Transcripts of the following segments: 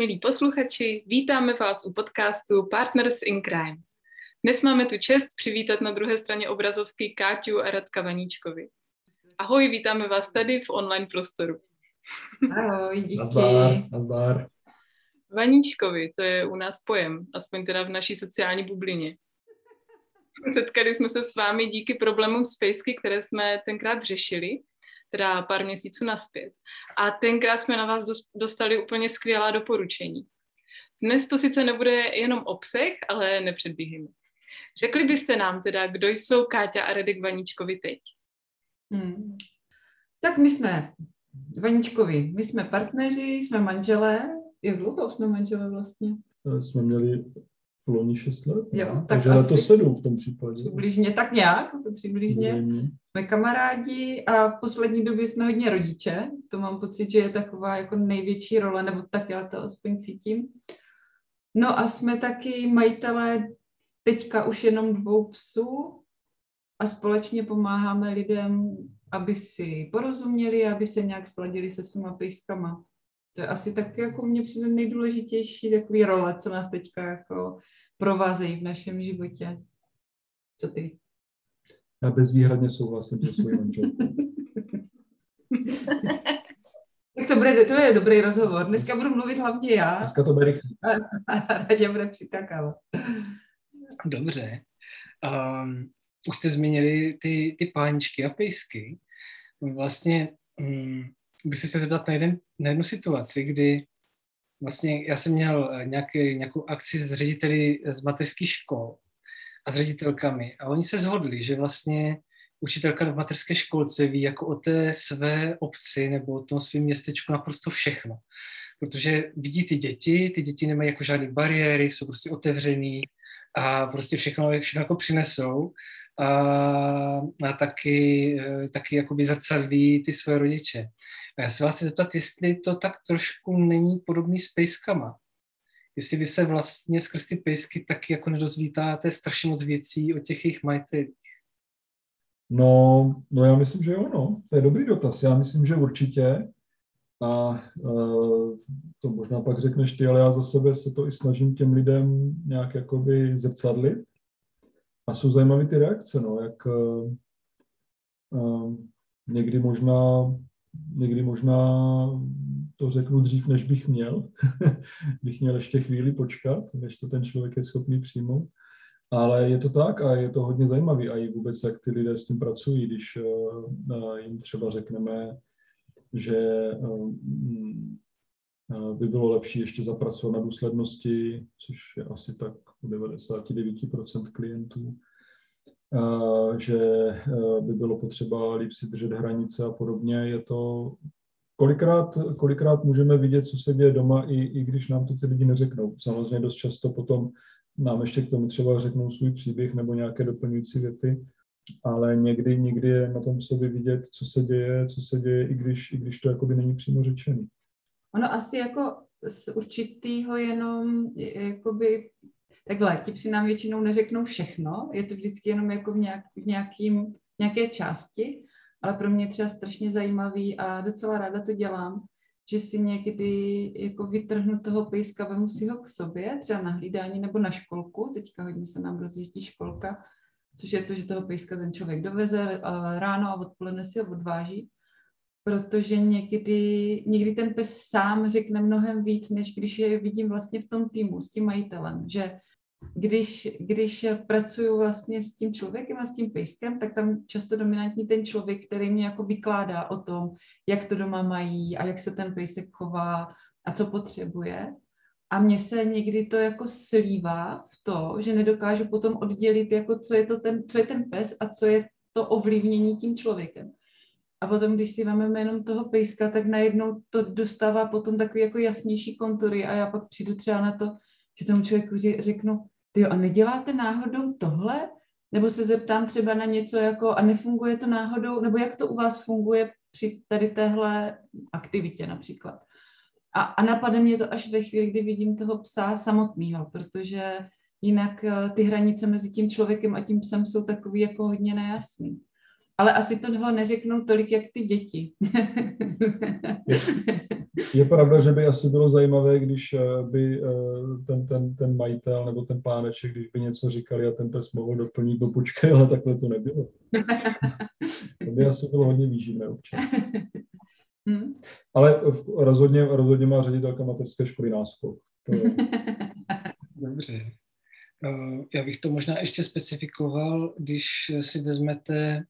Milí posluchači, vítáme vás u podcastu Partners in Crime. Dnes máme tu čest přivítat na druhé straně obrazovky Káťu a Radka Vaníčkovi. Ahoj, vítáme vás tady v online prostoru. Ahoj, díky. Nazdar, nazdar. Vaníčkovi, to je u nás pojem, aspoň teda v naší sociální bublině. Setkali jsme se s vámi díky problémům s pejsky, které jsme tenkrát řešili teda pár měsíců naspět. A tenkrát jsme na vás dostali úplně skvělá doporučení. Dnes to sice nebude jenom obsah, ale nepředbíhejme. Řekli byste nám teda, kdo jsou Káťa a Redek Vaníčkovi teď? Hmm. Tak my jsme Vaníčkovi, my jsme partneři, jsme manželé. Jak dlouho jsme manželé vlastně? Eh, jsme měli loni 6 let. Jo, tak Takže asi- letos 7 v tom případě. Přibližně, tak nějak, přibližně. Zřejmě. Jsme kamarádi a v poslední době jsme hodně rodiče. To mám pocit, že je taková jako největší role, nebo tak já to aspoň cítím. No a jsme taky majitelé teďka už jenom dvou psů a společně pomáháme lidem, aby si porozuměli, aby se nějak sladili se svýma pejskama. To je asi tak jako mně přijde nejdůležitější takový role, co nás teďka jako provázejí v našem životě. Co ty? Já bezvýhradně souhlasím se svojí manželkou. Tak to, bude, to je dobrý rozhovor. Dneska budu mluvit hlavně já Dneska to bude rychle. a Radě bude přitakávat. Dobře. Um, už jste zmínili ty, ty páničky a pejsky. Vlastně um, bych se chtěl zeptat na, jeden, na jednu situaci, kdy vlastně já jsem měl eh, nějaký, nějakou akci s řediteli z mateřských škol a s ředitelkami a oni se shodli, že vlastně učitelka v mateřské školce ví jako o té své obci nebo o tom svém městečku naprosto všechno. Protože vidí ty děti, ty děti nemají jako žádné bariéry, jsou prostě otevřený, a prostě všechno, všechno jako přinesou a, a taky, eh, taky jakoby zrcadlí ty své rodiče. A já se vás chci zeptat, jestli to tak trošku není podobný s pejskama. Jestli vy se vlastně skrz ty pejsky taky jako nedozvítáte strašně moc věcí o těch jejich majitelích. No, no já myslím, že jo, no. To je dobrý dotaz. Já myslím, že určitě. A uh, to možná pak řekneš ty, ale já za sebe se to i snažím těm lidem nějak jakoby zrcadlit. A jsou zajímavé ty reakce, no, jak uh, uh, někdy možná, někdy možná to řeknu dřív, než bych měl. bych měl ještě chvíli počkat, než to ten člověk je schopný přijmout. Ale je to tak a je to hodně zajímavé a i vůbec, jak ty lidé s tím pracují, když uh, jim třeba řekneme, že uh, by bylo lepší ještě zapracovat na důslednosti, což je asi tak u 99% klientů, že uh, by bylo potřeba líp si držet hranice a podobně. Je to kolikrát, kolikrát můžeme vidět, co se děje doma, i, i když nám to ty lidi neřeknou. Samozřejmě dost často potom nám ještě k tomu třeba řeknou svůj příběh nebo nějaké doplňující věty, ale někdy, někdy je na tom sobě vidět, co se děje, co se děje, i když, i když to jakoby není přímo řečený. Ono asi jako z určitýho jenom, jakoby, takhle, ti psi nám většinou neřeknou všechno, je to vždycky jenom jako v, nějak, v nějakým, nějaké části, ale pro mě třeba strašně zajímavý a docela ráda to dělám, že si někdy jako vytrhnu toho pejska, vemu si ho k sobě, třeba na hlídání nebo na školku, teďka hodně se nám rozjíždí školka, což je to, že toho pejska ten člověk doveze ráno a odpoledne si ho odváží, protože někdy, někdy ten pes sám řekne mnohem víc, než když je vidím vlastně v tom týmu s tím majitelem, že když, když pracuju vlastně s tím člověkem a s tím pejskem, tak tam často dominantní ten člověk, který mě jako vykládá o tom, jak to doma mají a jak se ten pejsek chová a co potřebuje. A mně se někdy to jako slívá v to, že nedokážu potom oddělit, jako co je, to ten, co je ten pes a co je to ovlivnění tím člověkem. A potom, když si máme jenom toho pejska, tak najednou to dostává potom takový jako jasnější kontury a já pak přijdu třeba na to, že tomu člověku řeknu, ty a neděláte náhodou tohle? Nebo se zeptám třeba na něco jako, a nefunguje to náhodou, nebo jak to u vás funguje při tady téhle aktivitě například. A, a napadne mě to až ve chvíli, kdy vidím toho psa samotného, protože jinak eh, ty hranice mezi tím člověkem a tím psem jsou takový jako hodně nejasný. Ale asi toho neřeknou tolik, jak ty děti. Je pravda, že by asi bylo zajímavé, když eh, by eh, ten, ten, ten majitel nebo ten páneček, když by něco říkali a ten pes mohl doplnit, no počkej, ale takhle to nebylo. To by asi bylo hodně výživné občas. Hmm. Ale rozhodně, rozhodně má ředitelka mateřské školy náskok. To je... Dobře. Já bych to možná ještě specifikoval, když si vezmete,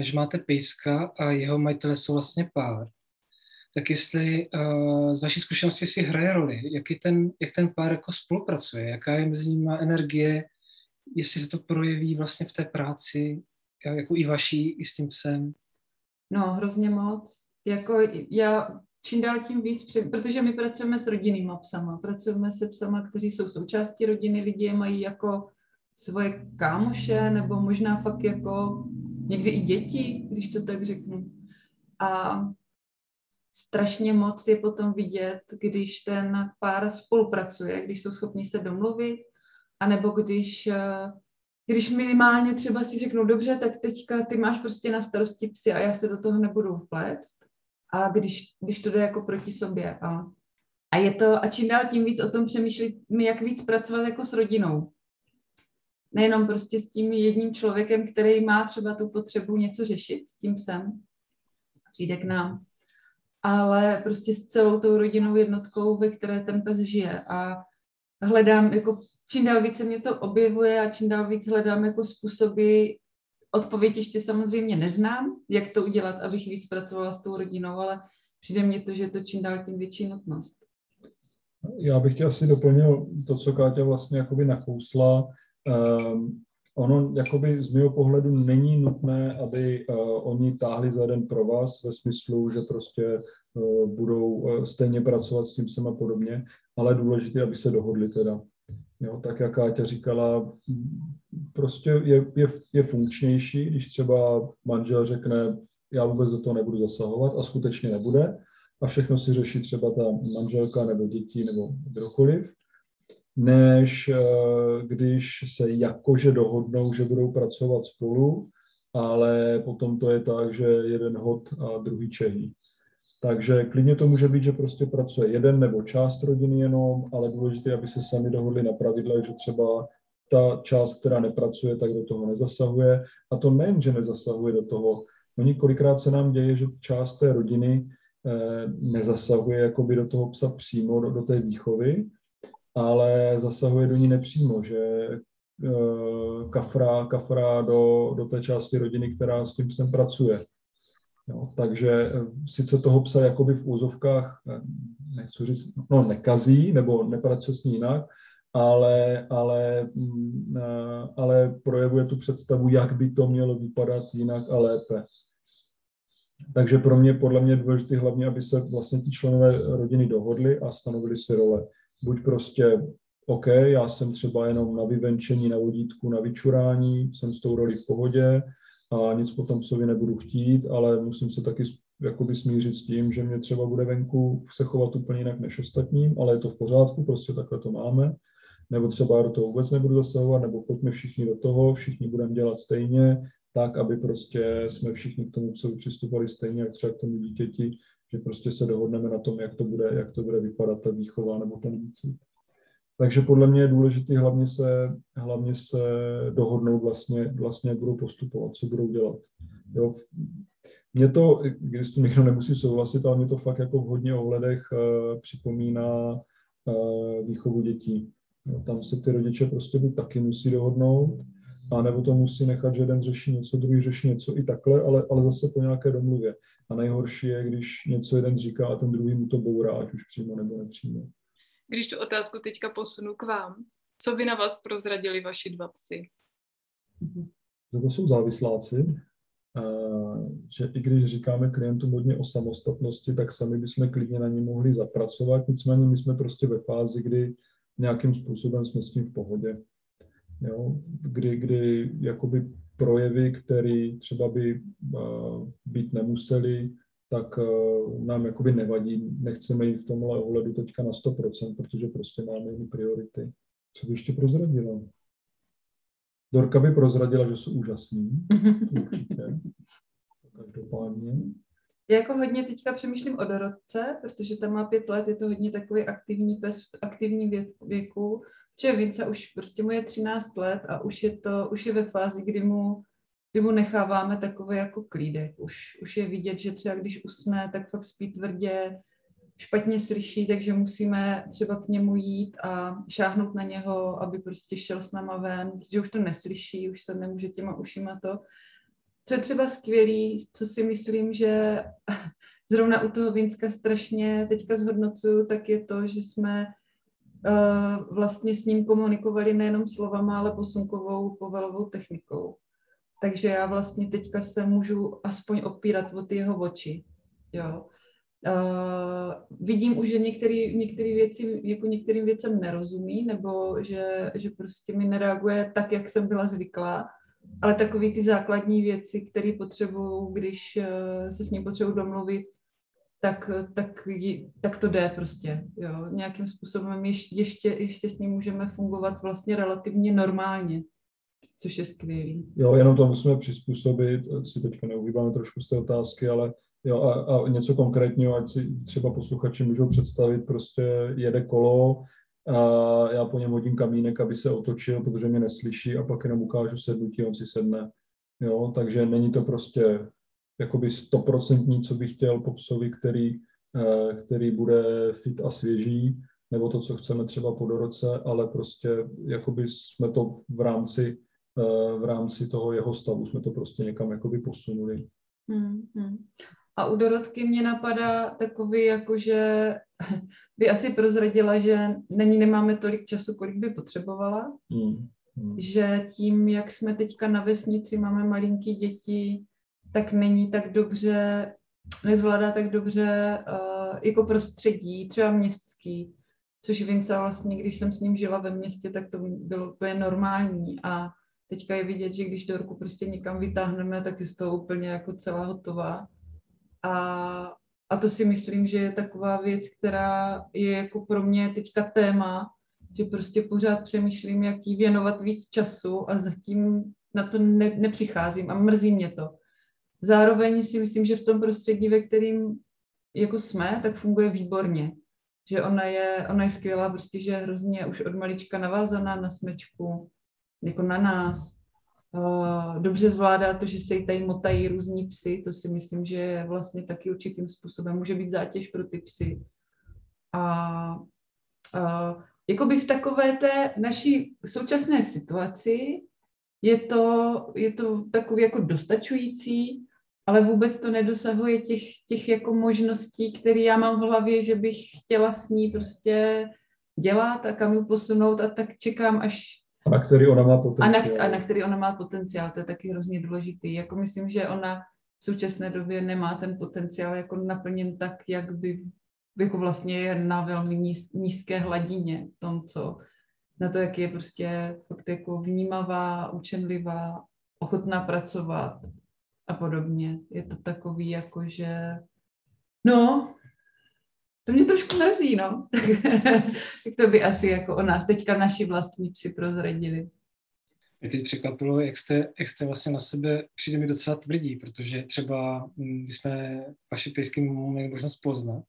že máte pejska a jeho majitele jsou vlastně pár, tak jestli uh, z vaší zkušenosti si hraje roli, jaký ten, jak ten pár jako spolupracuje, jaká je mezi nimi energie, jestli se to projeví vlastně v té práci, jako i vaší, i s tím psem. No, hrozně moc. Jako já čím dál tím víc, protože my pracujeme s rodinnýma psama, pracujeme se psama, kteří jsou součástí rodiny, lidi je mají jako svoje kámoše, nebo možná fakt jako někdy i děti, když to tak řeknu. A strašně moc je potom vidět, když ten pár spolupracuje, když jsou schopni se domluvit, anebo když, eh, když minimálně třeba si řeknou, dobře, tak teďka ty máš prostě na starosti psy a já se do toho nebudu vpléct. A když, když to jde jako proti sobě. A, a je to, a čím dál tím víc o tom přemýšlím, jak víc pracovat jako s rodinou. Nejenom prostě s tím jedním člověkem, který má třeba tu potřebu něco řešit s tím psem. Přijde k nám ale prostě s celou tou rodinnou jednotkou, ve které ten pes žije. A hledám, jako čím dál více mě to objevuje a čím dál víc hledám jako způsoby, odpověď ještě samozřejmě neznám, jak to udělat, abych víc pracovala s tou rodinou, ale přijde mně to, že je to čím dál tím větší nutnost. Já bych tě asi doplnil to, co Káťa vlastně jakoby nakousla. Um, ono jakoby z mého pohledu není nutné, aby uh, oni táhli za jeden pro vás ve smyslu, že prostě uh, budou uh, stejně pracovat s tím sem a podobně, ale důležité, aby se dohodli teda. Jo, tak jak Káťa říkala, prostě je, je, je funkčnější, když třeba manžel řekne, já vůbec do toho nebudu zasahovat a skutečně nebude a všechno si řeší třeba ta manželka nebo děti nebo kdokoliv, než eh, když se jakože dohodnou, že budou pracovat spolu, ale potom to je tak, že jeden hod a druhý čehý. Takže klidně to může být, že prostě pracuje jeden nebo část rodiny jenom, ale důležité, aby se sami dohodli na pravidlech, že třeba ta část, která nepracuje, tak do toho nezasahuje. A to nejen, že nezasahuje do toho. Oni kolikrát se nám děje, že část té rodiny eh, nezasahuje jakoby do toho psa přímo, do, do té výchovy, ale zasahuje do ní nepřímo, že uh, kafra, kafra do, do té části rodiny, která s tím psem pracuje. Jo, takže eh, sice toho psa jakoby v úzovkách, eh, nechci říct, no nekazí, nebo nepracuje s ní jinak, ale, ale, mm, ale projevuje tu představu, jak by to mělo vypadat jinak a lépe. Takže pro mě, podle mě je důležité hlavně, aby se vlastně ti členové rodiny dohodli a stanovili si role buď prostě OK, já jsem třeba jenom na vyvenčení, na vodítku, na vyčurání, jsem s tou roli v pohodě a nic potom psovi nebudu chtít, ale musím se taky jakoby smířit s tím, že mě třeba bude venku se chovat úplně jinak než ostatním, ale je to v pořádku, prostě takhle to máme. Nebo třeba do toho vůbec nebudu zasahovat, nebo pojďme všichni do toho, všichni budeme dělat stejně, tak, aby prostě jsme všichni k tomu psovi přistupovali stejně, jak třeba k tomu dítěti, že prostě se dohodneme na tom, jak to bude, jak to bude vypadat ta výchova nebo ten výcvik. Takže podle mě je důležité hlavně se, hlavně se dohodnout vlastně, vlastně, jak budou postupovat, co budou dělat. Jo. Mě to, když to někdo nemusí souhlasit, ale mě to fakt jako v hodně ohledech uh, připomíná uh, výchovu dětí. Tam se ty rodiče prostě buď taky musí dohodnout, a nebo to musí nechat, že jeden řeší něco, druhý řeší něco i takhle, ale, ale zase po nějaké domluvě. A nejhorší je, když něco jeden říká a ten druhý mu to bourá, ať už přímo nebo nepřímo. Když tu otázku teďka posunu k vám, co by na vás prozradili vaši dva psy? Za to jsou závisláci, že i když říkáme klientům hodně o samostatnosti, tak sami bychom klidně na ně mohli zapracovat, nicméně my jsme prostě ve fázi, kdy nějakým způsobem jsme s tím v pohodě. Jo? Kdy, kdy jakoby projevy, které třeba by uh, být nemuseli, tak uh, nám jakoby nevadí. Nechceme jít v tomhle ohledu teďka na 100%, protože prostě máme jiné priority. Co by ještě prozradila? Dorka by prozradila, že jsou úžasný, určitě. Každopádně. Já jako hodně teďka přemýšlím o Dorotce, protože tam má pět let, je to hodně takový aktivní pes v aktivním věku, že Vince už prostě mu je 13 let a už je to, už je ve fázi, kdy mu, kdy mu necháváme takový jako klídek. Už, už je vidět, že třeba když usne, tak fakt spí tvrdě, špatně slyší, takže musíme třeba k němu jít a šáhnout na něho, aby prostě šel s náma ven, protože už to neslyší, už se nemůže těma ušima to. Co je třeba skvělý, co si myslím, že zrovna u toho Vinska strašně teďka zhodnocuju, tak je to, že jsme uh, vlastně s ním komunikovali nejenom slovama, ale posunkovou povelovou technikou. Takže já vlastně teďka se můžu aspoň opírat o ty jeho oči. Jo. Uh, vidím už, že některé některé věci, jako některým věcem nerozumí, nebo že, že prostě mi nereaguje tak, jak jsem byla zvyklá, ale takové ty základní věci, které potřebuju, když uh, se s ním potřebuji domluvit, tak, tak, tak to jde prostě. Jo. Nějakým způsobem ještě, ještě, s ním můžeme fungovat vlastně relativně normálně, což je skvělý. Jo, jenom to musíme přizpůsobit, si teďka neuvíváme trošku z té otázky, ale jo, a, a něco konkrétního, ať si třeba posluchači můžou představit, prostě jede kolo, a já po něm hodím kamínek, aby se otočil, protože mě neslyší a pak jenom ukážu sednutí, on si sedne. Jo, takže není to prostě jakoby stoprocentní, co bych chtěl po psovi, který, eh, který bude fit a svěží, nebo to, co chceme třeba po doroce, ale prostě jakoby jsme to v rámci, eh, v rámci toho jeho stavu jsme to prostě někam jakoby posunuli. Hmm, hmm. A u Dorotky mě napadá takový, jako že by asi prozradila, že není nemáme tolik času, kolik by potřebovala. Hmm. Hmm. Že tím, jak jsme teďka na vesnici, máme malinký děti, tak není tak dobře, nezvládá tak dobře uh, jako prostředí, třeba městský, což Vince vlastně, když jsem s ním žila ve městě, tak to bylo úplně normální a teďka je vidět, že když Dorku prostě někam vytáhneme, tak je z toho úplně jako celá hotová. A, a to si myslím, že je taková věc, která je jako pro mě teďka téma, že prostě pořád přemýšlím, jak jí věnovat víc času a zatím na to ne, nepřicházím a mrzí mě to. Zároveň si myslím, že v tom prostředí, ve kterým jako jsme, tak funguje výborně. Že ona je, ona je skvělá, prostě, že je hrozně už od malička navázaná na smečku, jako na nás. Uh, dobře zvládá to, že se jí tady motají různí psy, to si myslím, že vlastně taky určitým způsobem může být zátěž pro ty psy. A uh, jakoby v takové té naší současné situaci je to, je to takový jako dostačující, ale vůbec to nedosahuje těch, těch jako možností, které já mám v hlavě, že bych chtěla s ní prostě dělat a kam ji posunout a tak čekám, až... A na který ona má potenciál. A na, a na který ona má potenciál, to je taky hrozně důležitý. Jako myslím, že ona v současné době nemá ten potenciál jako naplněn tak, jak by jako vlastně je na velmi níz, nízké hladině tom, co na to, jak je prostě fakt jako vnímavá, učenlivá, ochotná pracovat a podobně. Je to takový jako, že no, to mě trošku mrzí, no. tak to by asi jako o nás teďka naši vlastní psi prozradili. Mě teď překvapilo, jak jste, jak jste vlastně na sebe přijde mi docela tvrdí, protože třeba, mm, když jsme vaše pejsky měli možnost poznat,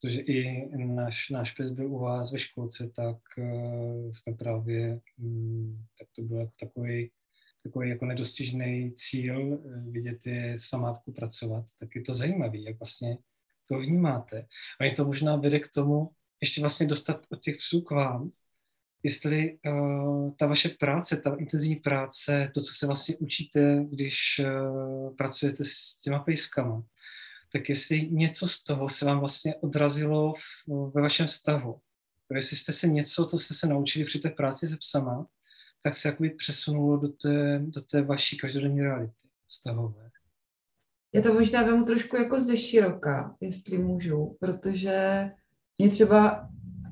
protože i náš, náš pes byl u vás ve školce, tak uh, jsme právě, um, tak to byl jako takový, takový jako nedostižný cíl uh, vidět je s vámátkou pracovat, tak je to zajímavé, jak vlastně to vnímáte. A je to možná vede k tomu, ještě vlastně dostat od těch psů k vám, jestli uh, ta vaše práce, ta intenzivní práce, to, co se vlastně učíte, když uh, pracujete s těma pejskama, tak jestli něco z toho se vám vlastně odrazilo v, ve vašem vztahu. Jestli jste se něco, co jste se naučili při té práci se psama, tak se jakoby přesunulo do té, do té vaší každodenní reality vztahové. Já to možná vemu trošku jako ze široka, jestli můžu, protože mě třeba,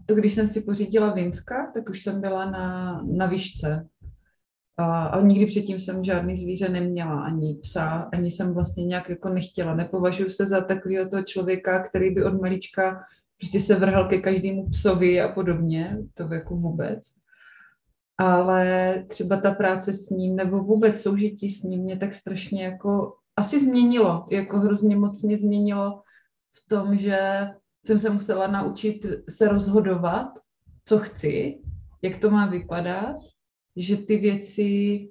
to když jsem si pořídila Vinska, tak už jsem byla na, na výšce a, a nikdy předtím jsem žádný zvíře neměla, ani psa, ani jsem vlastně nějak jako nechtěla. Nepovažuji se za takového toho člověka, který by od malička prostě se vrhal ke každému psovi a podobně, to jako vůbec. Ale třeba ta práce s ním nebo vůbec soužití s ním mě tak strašně jako asi změnilo, jako hrozně moc mě změnilo v tom, že jsem se musela naučit se rozhodovat, co chci, jak to má vypadat, že ty věci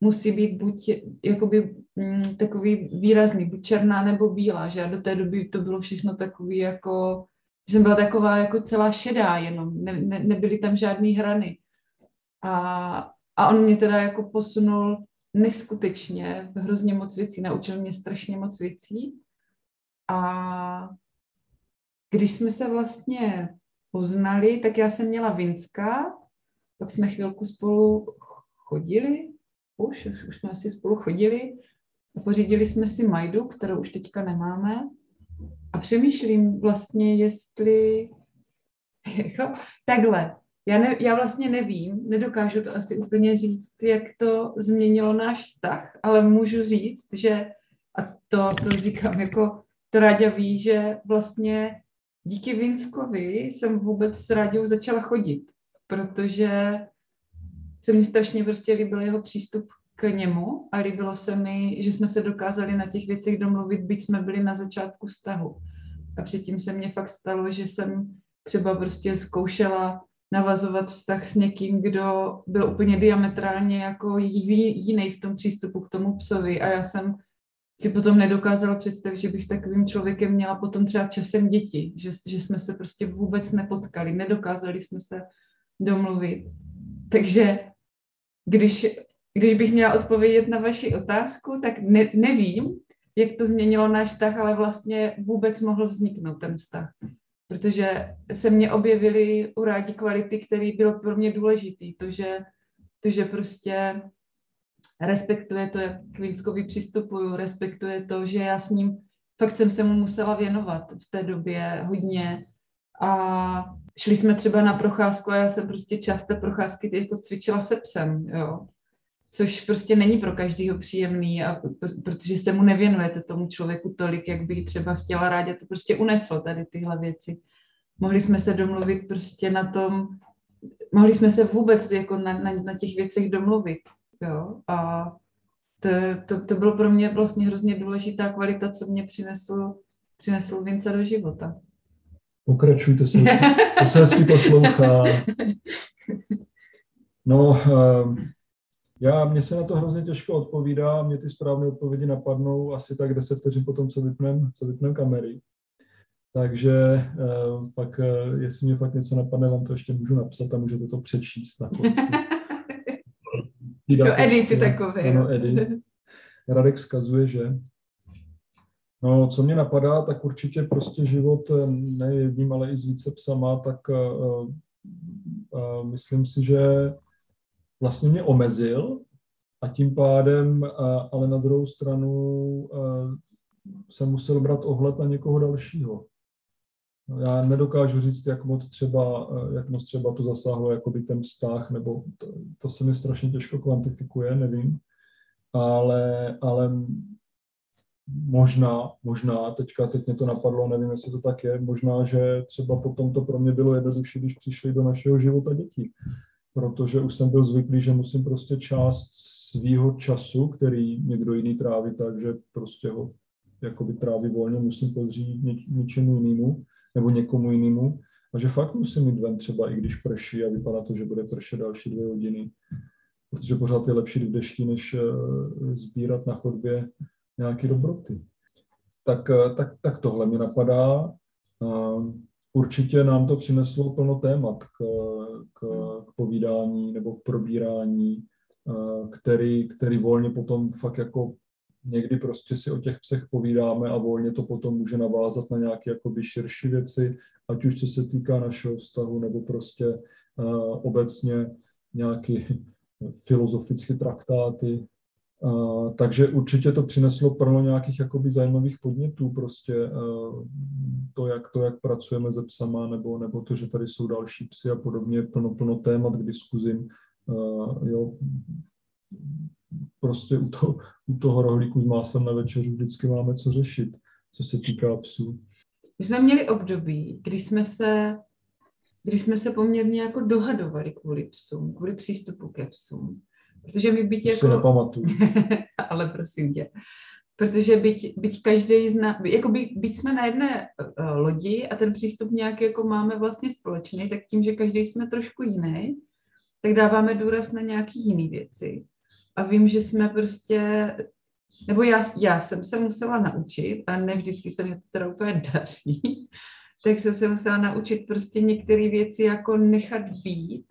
musí být buď jakoby mm, takový výrazný, buď černá nebo bílá, že a do té doby to bylo všechno takový jako, že jsem byla taková jako celá šedá jenom, ne, ne, nebyly tam žádné hrany. A, a on mě teda jako posunul neskutečně hrozně moc věcí, naučil mě strašně moc věcí. A když jsme se vlastně poznali, tak já jsem měla Vinska, pak jsme chvilku spolu chodili, už, už, jsme asi spolu chodili. A pořídili jsme si Majdu, kterou už teďka nemáme. A přemýšlím vlastně, jestli takhle, já, ne, já vlastně nevím, nedokážu to asi úplně říct, jak to změnilo náš vztah, ale můžu říct, že, a to, to říkám jako, to Ráďa ví, že vlastně díky Vinskovi jsem vůbec s Ráďou začala chodit, protože se mi strašně prostě líbil jeho přístup k němu a líbilo se mi, že jsme se dokázali na těch věcech domluvit, byť jsme byli na začátku vztahu. A předtím se mně fakt stalo, že jsem třeba prostě zkoušela navazovat vztah s někým, kdo byl úplně diametrálně jako jiný v tom přístupu k tomu psovi a já jsem si potom nedokázala představit, že bych s takovým člověkem měla potom třeba časem děti, že, že jsme se prostě vůbec nepotkali, nedokázali jsme se domluvit. Takže když, když bych měla odpovědět na vaši otázku, tak ne, nevím, jak to změnilo náš vztah, ale vlastně vůbec mohl vzniknout ten vztah protože se mně objevily u rádi kvality, které bylo pro mě důležitý. To, že, to, že prostě respektuje to, jak k Vinskovi přistupuju, respektuje to, že já s ním, fakt jsem se mu musela věnovat v té době hodně a šli jsme třeba na procházku a já jsem prostě část té procházky jako cvičila se psem, jo což prostě není pro každého příjemný, a protože se mu nevěnujete tomu člověku tolik, jak by třeba chtěla rádi, to prostě uneslo tady tyhle věci. Mohli jsme se domluvit prostě na tom, mohli jsme se vůbec jako na, na, na těch věcech domluvit, jo, a to, to, to bylo pro mě vlastně hrozně důležitá kvalita, co mě přinesl, přinesl Vince do života. Pokračujte se, to se hezky poslouchá. No, um, já, mně se na to hrozně těžko odpovídá, mě ty správné odpovědi napadnou asi tak 10 vteřin potom, co vypnem, co vypnem kamery. Takže eh, pak, eh, jestli mě fakt něco napadne, vám to ještě můžu napsat a můžete to přečíst na konci. no, edity takové. Ano, edit. Radek vzkazuje, že No, co mě napadá, tak určitě prostě život eh, ne jedním, ale i s více psama, tak uh, uh, myslím si, že vlastně mě omezil a tím pádem, ale na druhou stranu jsem musel brát ohled na někoho dalšího. No, já nedokážu říct, jak moc třeba, jak moc třeba to zasáhlo jakoby ten vztah, nebo to, to se mi strašně těžko kvantifikuje, nevím. Ale, ale možná, možná, teďka teď mě to napadlo, nevím, jestli to tak je, možná, že třeba potom to pro mě bylo jednodušší, když přišli do našeho života děti protože už jsem byl zvyklý, že musím prostě část svýho času, který někdo jiný tráví, takže prostě ho jakoby tráví volně, musím podřít něč, něčemu jinému nebo někomu jinému. A že fakt musím jít ven třeba, i když prší a vypadá to, že bude pršet další dvě hodiny. Protože pořád je lepší v dešti, než uh, sbírat na chodbě nějaké dobroty. Tak, uh, tak, tak tohle mi napadá. Určitě nám to přineslo plno témat k, k, k povídání nebo k probírání, eh, který, který volně potom fakt jako někdy prostě si o těch psech povídáme a volně to potom může navázat na nějaké jakoby širší věci, ať už co se týká našeho vztahu, nebo prostě uh, obecně nějaké filozofické traktáty, Takže určitě to přineslo plno nějakých jakoby zajímavých podnětů, prostě to, jak to, jak pracujeme se psama, nebo, nebo to, že tady jsou další psy a podobně, plno, plno témat k diskuzím. Jo. Prostě u, to, u toho rohlíku s máslem na večeřu vždycky máme co řešit, co se týká psů. My jsme měli období, kdy jsme se, kdy jsme se poměrně jako dohadovali kvůli psům, kvůli přístupu ke psům. Protože mi byť jako... Si nepamatuju. ale prosím tě. Protože byť, byť každý zna, jako by, byť jsme na jedné uh, lodi a ten přístup nějak jako máme vlastně společný, tak tím, že každý jsme trošku jiný, tak dáváme důraz na nějaký jiný věci. A vím, že jsme prostě, nebo já, já jsem se musela naučit, a ne vždycky se mi to teda úplně daří, tak jsem se musela naučit prostě některé věci jako nechat být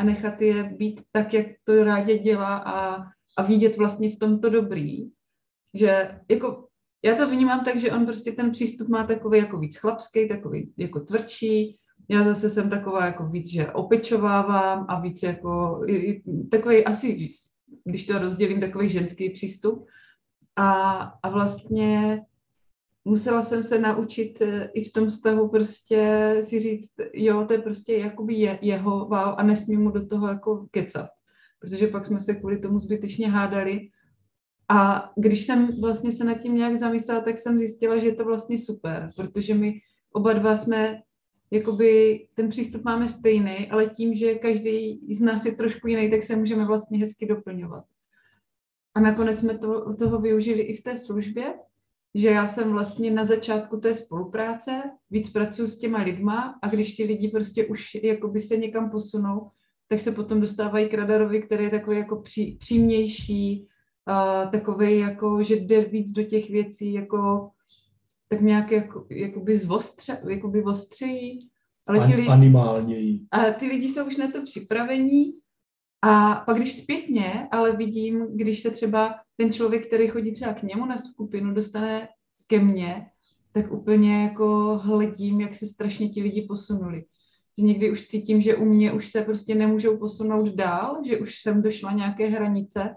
a nechat je být tak, jak to rádě dělá a, a vidět vlastně v tomto dobrý. Že jako já to vnímám tak, že on prostě ten přístup má takový jako víc chlapský, takový jako tvrdší. Já zase jsem taková jako víc, že opečovávám a víc jako takový asi, když to rozdělím, takový ženský přístup. A, a vlastně musela jsem se naučit eh, i v tom vztahu prostě si říct, jo, to je prostě jakoby je, jeho vál a nesmí mu do toho jako kecat. Protože pak jsme se kvůli tomu zbytečně hádali. A když jsem vlastně se nad tím nějak zamyslela, tak jsem zjistila, že je to vlastně super, protože my oba dva jsme, jakoby ten přístup máme stejný, ale tím, že každý z nás je trošku jiný, tak se můžeme vlastně hezky doplňovat. A nakonec jsme to, toho využili i v té službě, že já jsem vlastně na začátku té spolupráce, víc pracuji s těma lidma a když ti lidi prostě už jakoby se někam posunou, tak se potom dostávají k radarovi, který je takový jako pří, přímější, uh, takový jako, že jde víc do těch věcí, jako tak nějak jako, jakoby zvostře, jakoby ostřejí. Ale ti lidi, animálněji. A ty lidi jsou už na to připravení a pak když zpětně, ale vidím, když se třeba ten člověk, který chodí třeba k němu na skupinu, dostane ke mně, tak úplně jako hledím, jak se strašně ti lidi posunuli. Že někdy už cítím, že u mě už se prostě nemůžou posunout dál, že už jsem došla nějaké hranice.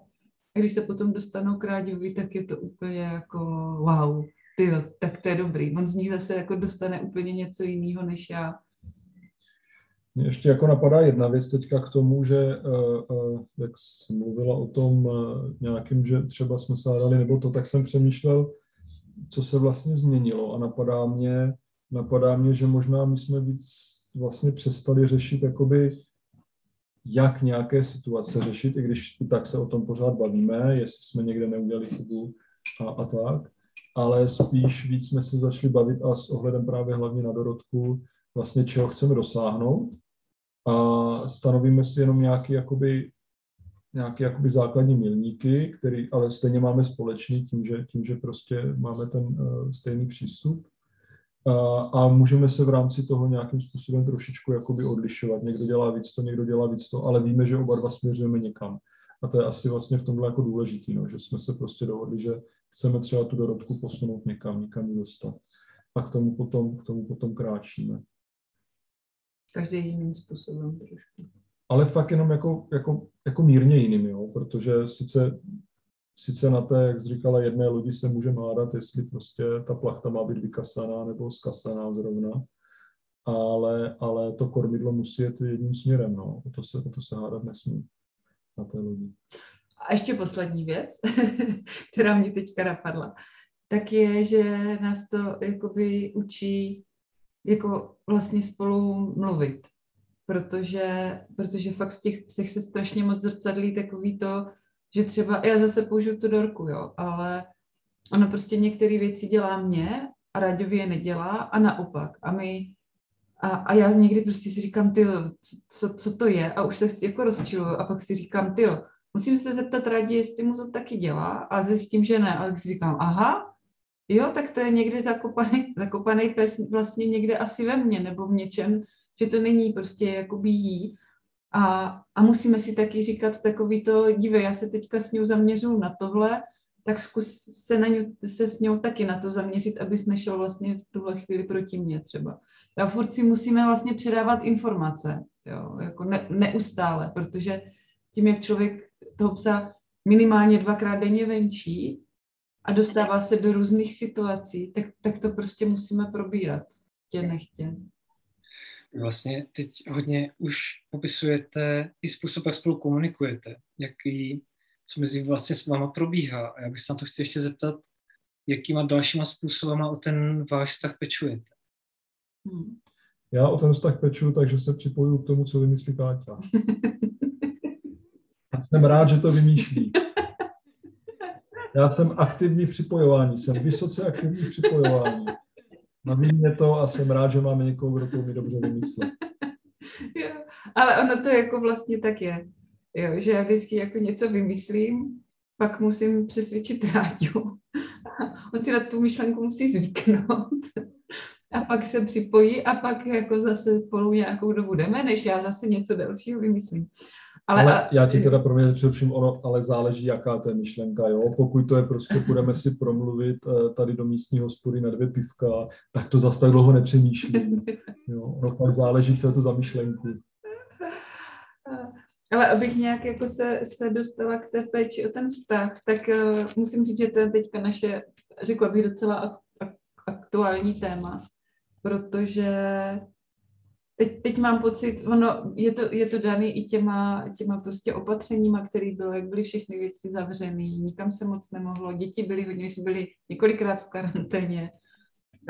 A když se potom dostanou k Ráďovi, tak je to úplně jako wow, ty, tak to je dobrý. On z nich zase jako dostane úplně něco jiného než já. Mě ještě jako napadá jedna věc teďka k tomu, že uh, uh, jak jsi mluvila o tom uh, nějakým, že třeba jsme se hádali nebo to, tak jsem přemýšlel, co se vlastně změnilo. A napadá mě, napadá mě, že možná my jsme víc vlastně přestali řešit jakoby jak nějaké situace řešit, i když i tak se o tom pořád bavíme, jestli jsme někde neudělali chybu a, a tak, ale spíš víc jsme se začali bavit a s ohledem právě hlavně na Dorotku, vlastně čeho chceme dosáhnout a stanovíme si jenom nějaký jakoby, nějaký jakoby základní milníky, který ale stejně máme společný tím, že, tím, že prostě máme ten uh, stejný přístup. A, a můžeme se v rámci toho nějakým způsobem trošičku jakoby odlišovat. Někdo dělá víc to, někdo dělá víc to, ale víme, že oba dva směřujeme někam. A to je asi vlastně v tomhle jako důležitý, no, že jsme se prostě dohodli, že chceme třeba tu dorodku posunout někam, někam ji dostat. A k tomu potom, k tomu potom kráčíme. Každý jiným způsobem trošku. Ale fakt jenom jako, jako, jako mírně jiným, jo? protože sice, sice na té, jak jsi říkala, jedné lodi se můžeme hádat, jestli prostě ta plachta má být vykasaná nebo zkasaná zrovna, ale, ale to kormidlo musí jít jedním směrem, no. o, to se, o to se hádat nesmí na té lodi. A ještě poslední věc, která mě teďka napadla, tak je, že nás to jakoby učí jako vlastně spolu mluvit. Protože, protože fakt v těch psech se strašně moc zrcadlí takový to, že třeba, já zase použiju tu dorku, jo, ale ona prostě některé věci dělá mě a Ráďovi je nedělá a naopak. A my, a, a já někdy prostě si říkám, ty, co, co to je? A už se jako rozčiluju a pak si říkám, ty, musím se zeptat Rádě, jestli mu to taky dělá a zjistím, že ne. A tak si říkám, aha, Jo, tak to je někdy zakopaný, zakopaný pes vlastně někde asi ve mně nebo v něčem, že to není prostě jakoby jí. A, a musíme si taky říkat takový to, dívej, já se teďka s ním zaměřuju na tohle, tak zkus se, na ňu, se s ním taky na to zaměřit, abys nešel vlastně v tuhle chvíli proti mně třeba. Já furt si musíme vlastně předávat informace, jo, jako ne, neustále, protože tím, jak člověk toho psa minimálně dvakrát denně venčí, a dostává se do různých situací, tak, tak to prostě musíme probírat, tě nechtě. Vlastně teď hodně už popisujete i způsob, jak spolu komunikujete, jaký, co mezi vlastně s váma probíhá. A já bych se na to chtěl ještě zeptat, jakýma dalšíma způsobama o ten váš vztah pečujete? Hmm. Já o ten vztah pečuju, takže se připojuju k tomu, co vymyslí Káťa. Jsem rád, že to vymýšlí. Já jsem aktivní připojování, jsem vysoce aktivní připojování. Naví mě to a jsem rád, že máme někoho, kdo to mi dobře vymyslel. Jo, ale ono to jako vlastně tak je. Jo, že já vždycky jako něco vymyslím, pak musím přesvědčit Ráďu. On si na tu myšlenku musí zvyknout. A pak se připojí a pak jako zase spolu nějakou dobu jdeme, než já zase něco dalšího vymyslím. Ale, ale já ti teda pro mě především ono, ale záleží, jaká to je myšlenka, jo. Pokud to je prostě, budeme si promluvit eh, tady do místní hospody na dvě pivka, tak to zase tak dlouho nepřemýšlím. Jo. Ono pak záleží, co je to za myšlenku. Ale abych nějak jako se, se dostala k té péči o ten vztah, tak uh, musím říct, že to je teďka naše, řekla bych, docela ak, ak, aktuální téma, protože teď, teď mám pocit, ono, je to, je to daný i těma, těma prostě opatřeníma, které bylo, jak byly všechny věci zavřené, nikam se moc nemohlo, děti byly hodně, jsme byli několikrát v karanténě,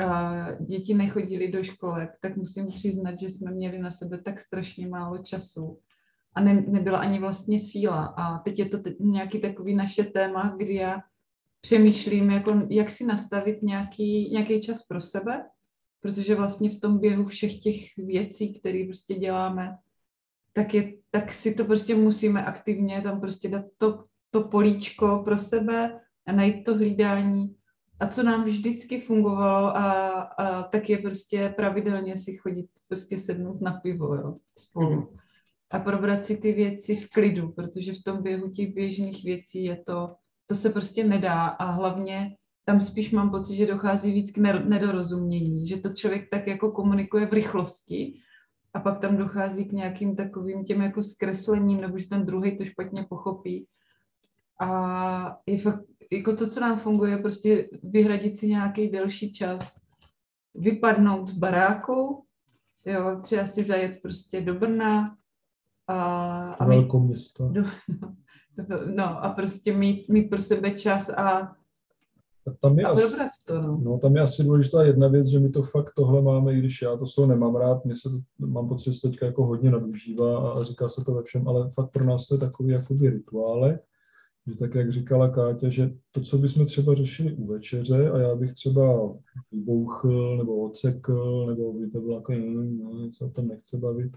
a děti nechodili do školek, tak musím přiznat, že jsme měli na sebe tak strašně málo času a ne, nebyla ani vlastně síla. A teď je to teď nějaký takový naše téma, kdy já přemýšlím, jako, jak si nastavit nějaký, nějaký čas pro sebe, protože vlastně v tom běhu všech těch věcí, které prostě děláme, tak, je, tak si to prostě musíme aktivně tam prostě dát to, to políčko pro sebe a najít to hlídání. A co nám vždycky fungovalo, a, a tak je prostě pravidelně si chodit, prostě sednout na pivo jo, spolu. Mm. A probrat si ty věci v klidu, protože v tom běhu těch běžných věcí je to, to se prostě nedá a hlavně tam spíš mám pocit, že dochází víc k nedorozumění, že to člověk tak jako komunikuje v rychlosti a pak tam dochází k nějakým takovým těm jako zkreslením, nebo že ten druhý to špatně pochopí. A je fakt, jako to, co nám funguje, prostě vyhradit si nějaký delší čas, vypadnout z baráku, jo, třeba si zajet prostě do Brna, a, a mít, město. Do, no, no, a prostě mít, mít pro sebe čas a tam je, asi, to, no. no, tam je asi důležitá jedna věc, že my to fakt tohle máme, i když já to slovo nemám rád, mě se to, mám pocit, že se teďka jako hodně nadužívá a říká se to ve všem, ale fakt pro nás to je takový jakoby rituále, že tak, jak říkala Káťa, že to, co bychom třeba řešili u večeře a já bych třeba vybouchl nebo odsekl, nebo by to bylo jako, no, se o tom nechce bavit,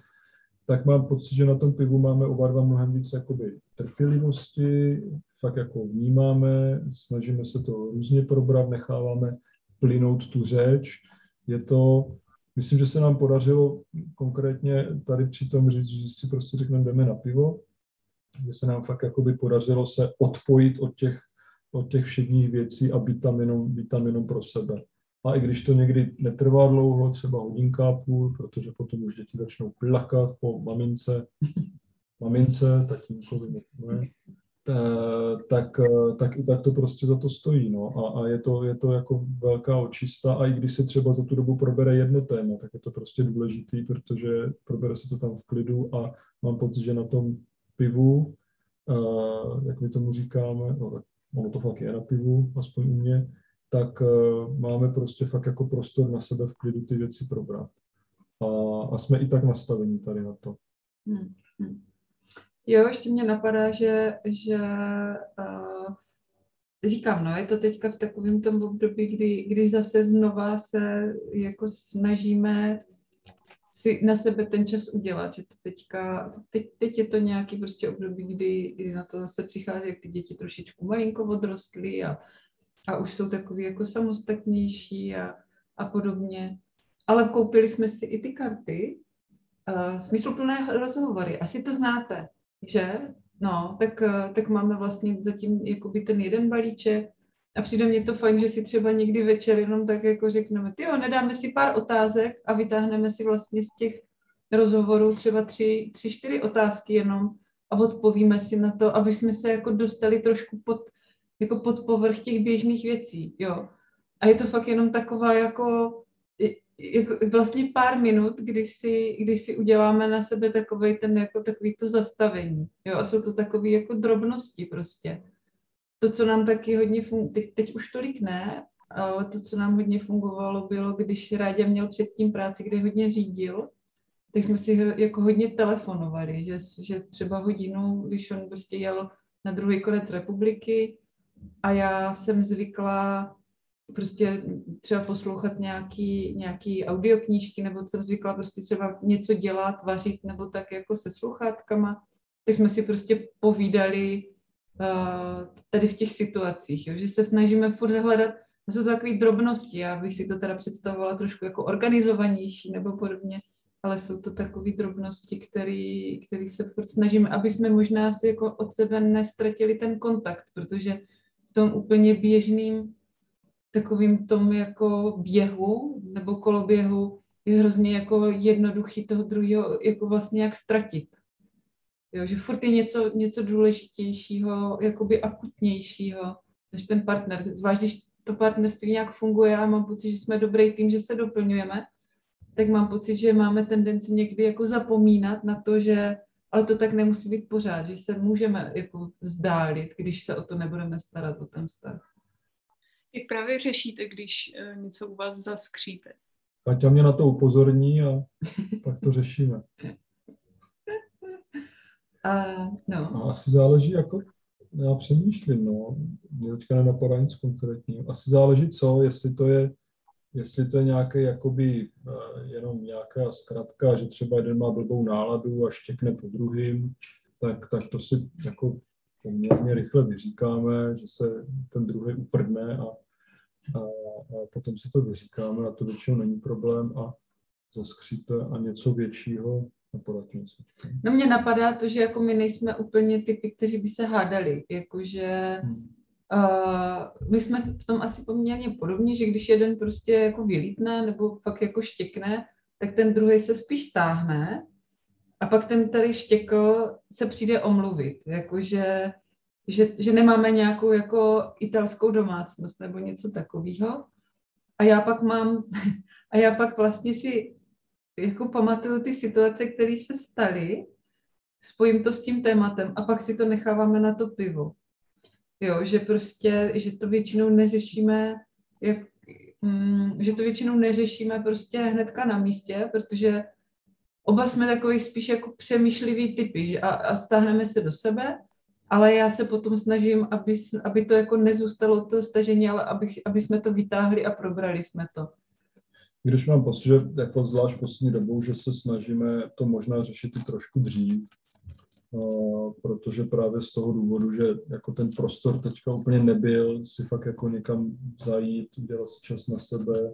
tak mám pocit, že na tom pivu máme oba dva mnohem víc jakoby trpělivosti, fakt jako vnímáme, snažíme se to různě probrat, necháváme plynout tu řeč. Je to, myslím, že se nám podařilo konkrétně tady při tom říct, že si prostě řekneme, jdeme na pivo, že se nám fakt jakoby podařilo se odpojit od těch, od těch všedních věcí a být tam jenom, být tam jenom pro sebe. A i když to někdy netrvá dlouho, třeba hodinka a půl, protože potom už děti začnou plakat po mamince, mamince, tatínkovi, ne, tak, tak i tak to prostě za to stojí. No. A, a je, to, je to jako velká očista a i když se třeba za tu dobu probere jedno téma, tak je to prostě důležitý, protože probere se to tam v klidu a mám pocit, že na tom pivu, uh, jak my tomu říkáme, no tak ono to fakt je na pivu, aspoň u mě, tak máme prostě fakt jako prostor na sebe v klidu ty věci probrat. A, a jsme i tak nastavení tady na to. Hmm. Jo, ještě mě napadá, že, že uh, říkám, no, je to teďka v takovém tom období, kdy, kdy zase znova se jako snažíme si na sebe ten čas udělat, že to teďka, teď, teď je to nějaký prostě období, kdy, kdy na to zase přichází, jak ty děti trošičku malinko odrostly a, a už jsou takový jako samostatnější a, a podobně. Ale koupili jsme si i ty karty, uh, smysluplné rozhovory. Asi to znáte že? No, tak, eh, tak máme vlastně zatím jakoby ten jeden balíček a přijde mně to fajn, že si třeba někdy večer jenom tak jako řekneme, jo, nedáme si pár otázek a vytáhneme si vlastně z těch rozhovorů třeba tři, tři, čtyři otázky jenom a odpovíme si na to, aby jsme se jako dostali trošku pod, jako pod povrch těch běžných věcí, jo. A je to fakt jenom taková jako jako vlastně pár minut, kdy si, kdy si uděláme na sebe takový ten, jako takový to zastavení. Jo, a jsou to takové jako drobnosti prostě. To, co nám taky hodně fungovalo, teď, teď už tolik ne, ale to, co nám hodně fungovalo, bylo, když Rádě měl předtím práci, kde hodně řídil, tak jsme si jako hodně telefonovali, že, že třeba hodinu, když on prostě jel na druhý konec republiky, a já jsem zvykla prostě třeba poslouchat nějaký, nějaký audioknížky, nebo jsem zvykla prostě třeba něco dělat, vařit, nebo tak jako se sluchátkama, tak jsme si prostě povídali uh, tady v těch situacích, jo? že se snažíme furt hledat, to jsou to takové drobnosti, já bych si to teda představovala trošku jako organizovanější nebo podobně, ale jsou to takové drobnosti, které který se furt snažíme, aby jsme možná si jako od sebe nestratili ten kontakt, protože v tom úplně běžným takovým tom jako běhu nebo koloběhu je hrozně jako jednoduchý toho druhého jako vlastně jak ztratit. Jo, že furt je něco, něco důležitějšího, jakoby akutnějšího, než ten partner. Zvlášť, když to partnerství nějak funguje a mám pocit, že jsme dobrý tým, že se doplňujeme, tak mám pocit, že máme tendenci někdy jako zapomínat na to, že ale to tak nemusí být pořád, že se můžeme jako vzdálit, když se o to nebudeme starat, o ten vztah. Jak právě řešíte, když uh, něco u vás zaskřípe? Kaťa mě na to upozorní a pak to řešíme. Uh, no. A asi záleží, jako já přemýšlím, no. Mě teďka nenapadá nic konkrétního. Asi záleží co, jestli to je, jestli to je nějaký jakoby uh, jenom nějaká zkratka, že třeba jeden má blbou náladu a štěkne po druhým, tak, tak to si jako poměrně rychle vyříkáme, že se ten druhý uprdne a, a, a potom si to vyříkáme a to většinou není problém a zaskřípe a něco většího něco. No mě napadá to, že jako my nejsme úplně typy, kteří by se hádali, jakože hmm. Uh, my jsme v tom asi poměrně podobně, že když jeden prostě jako vylítne nebo fakt jako štěkne, tak ten druhý se spíš stáhne a pak ten tady štěkl se přijde omluvit, jakože že, že nemáme nějakou jako italskou domácnost nebo něco takového. A já pak mám, a já pak vlastně si jako pamatuju ty situace, které se staly, spojím to s tím tématem a pak si to necháváme na to pivo. Jo, že prostě, že to většinou neřešíme, jak, mm, že to většinou neřešíme prostě hnedka na místě, protože oba jsme takový spíš jako přemýšlivý typy a, a stáhneme se do sebe ale já se potom snažím, aby, aby to jako nezůstalo to stažení, ale aby, aby jsme to vytáhli a probrali jsme to. Když mám pocit, že jako zvlášť poslední dobou, že se snažíme to možná řešit i trošku dřív, protože právě z toho důvodu, že jako ten prostor teďka úplně nebyl, si fakt jako někam zajít, udělat si čas na sebe.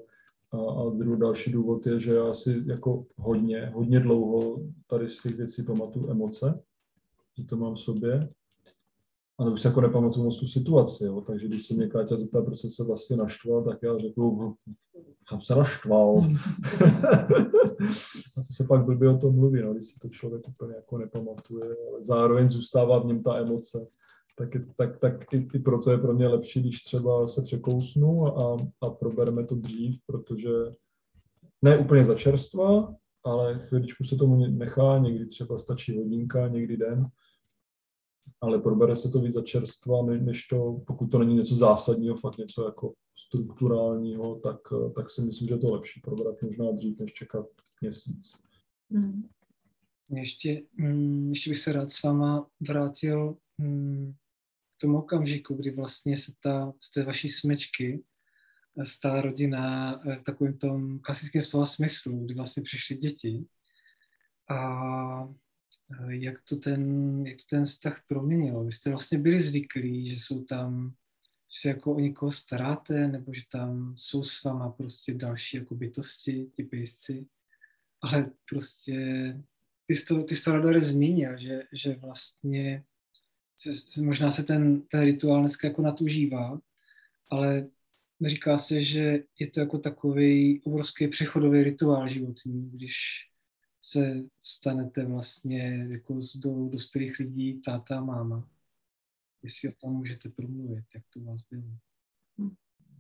A, a druhý další důvod je, že já si jako hodně, hodně dlouho tady z těch věcí pamatuju emoce, že to mám v sobě ale už se jako nepamatuju moc tu situaci, jo. takže když se mě Káťa zeptá, proč se vlastně naštval, tak já řeknu, no, jsem se naštval. a to se pak blbě o tom mluví, no, když si to člověk úplně jako nepamatuje, ale zároveň zůstává v něm ta emoce. Tak, tak, tak i, i proto je pro mě lepší, když třeba se překousnu a, a probereme to dřív, protože ne úplně za čerstva, ale chvíličku se tomu nechá, někdy třeba stačí hodinka, někdy den, ale probere se to víc za čerstva, než to, pokud to není něco zásadního, fakt něco jako strukturálního, tak, tak si myslím, že je to lepší probrat možná dřív, než čekat měsíc. Hmm. Ještě, mm, ještě bych se rád s váma vrátil mm, k tomu okamžiku, kdy vlastně se ta, z té vaší smečky stala rodina v takovém tom klasickém slova smyslu, kdy vlastně přišly děti. A jak to ten, jak to ten vztah proměnilo. Vy jste vlastně byli zvyklí, že jsou tam, že se jako o někoho staráte, nebo že tam jsou s váma prostě další jako bytosti, ty pejsci, ale prostě ty jsi to, ty jsi to zmínil, že, že vlastně se, možná se ten, ten rituál dneska jako natužívá, ale říká se, že je to jako takový obrovský přechodový rituál životní, když se stanete vlastně jako z do, dospělých lidí táta a máma. Jestli o tom můžete promluvit, jak to u vás bylo.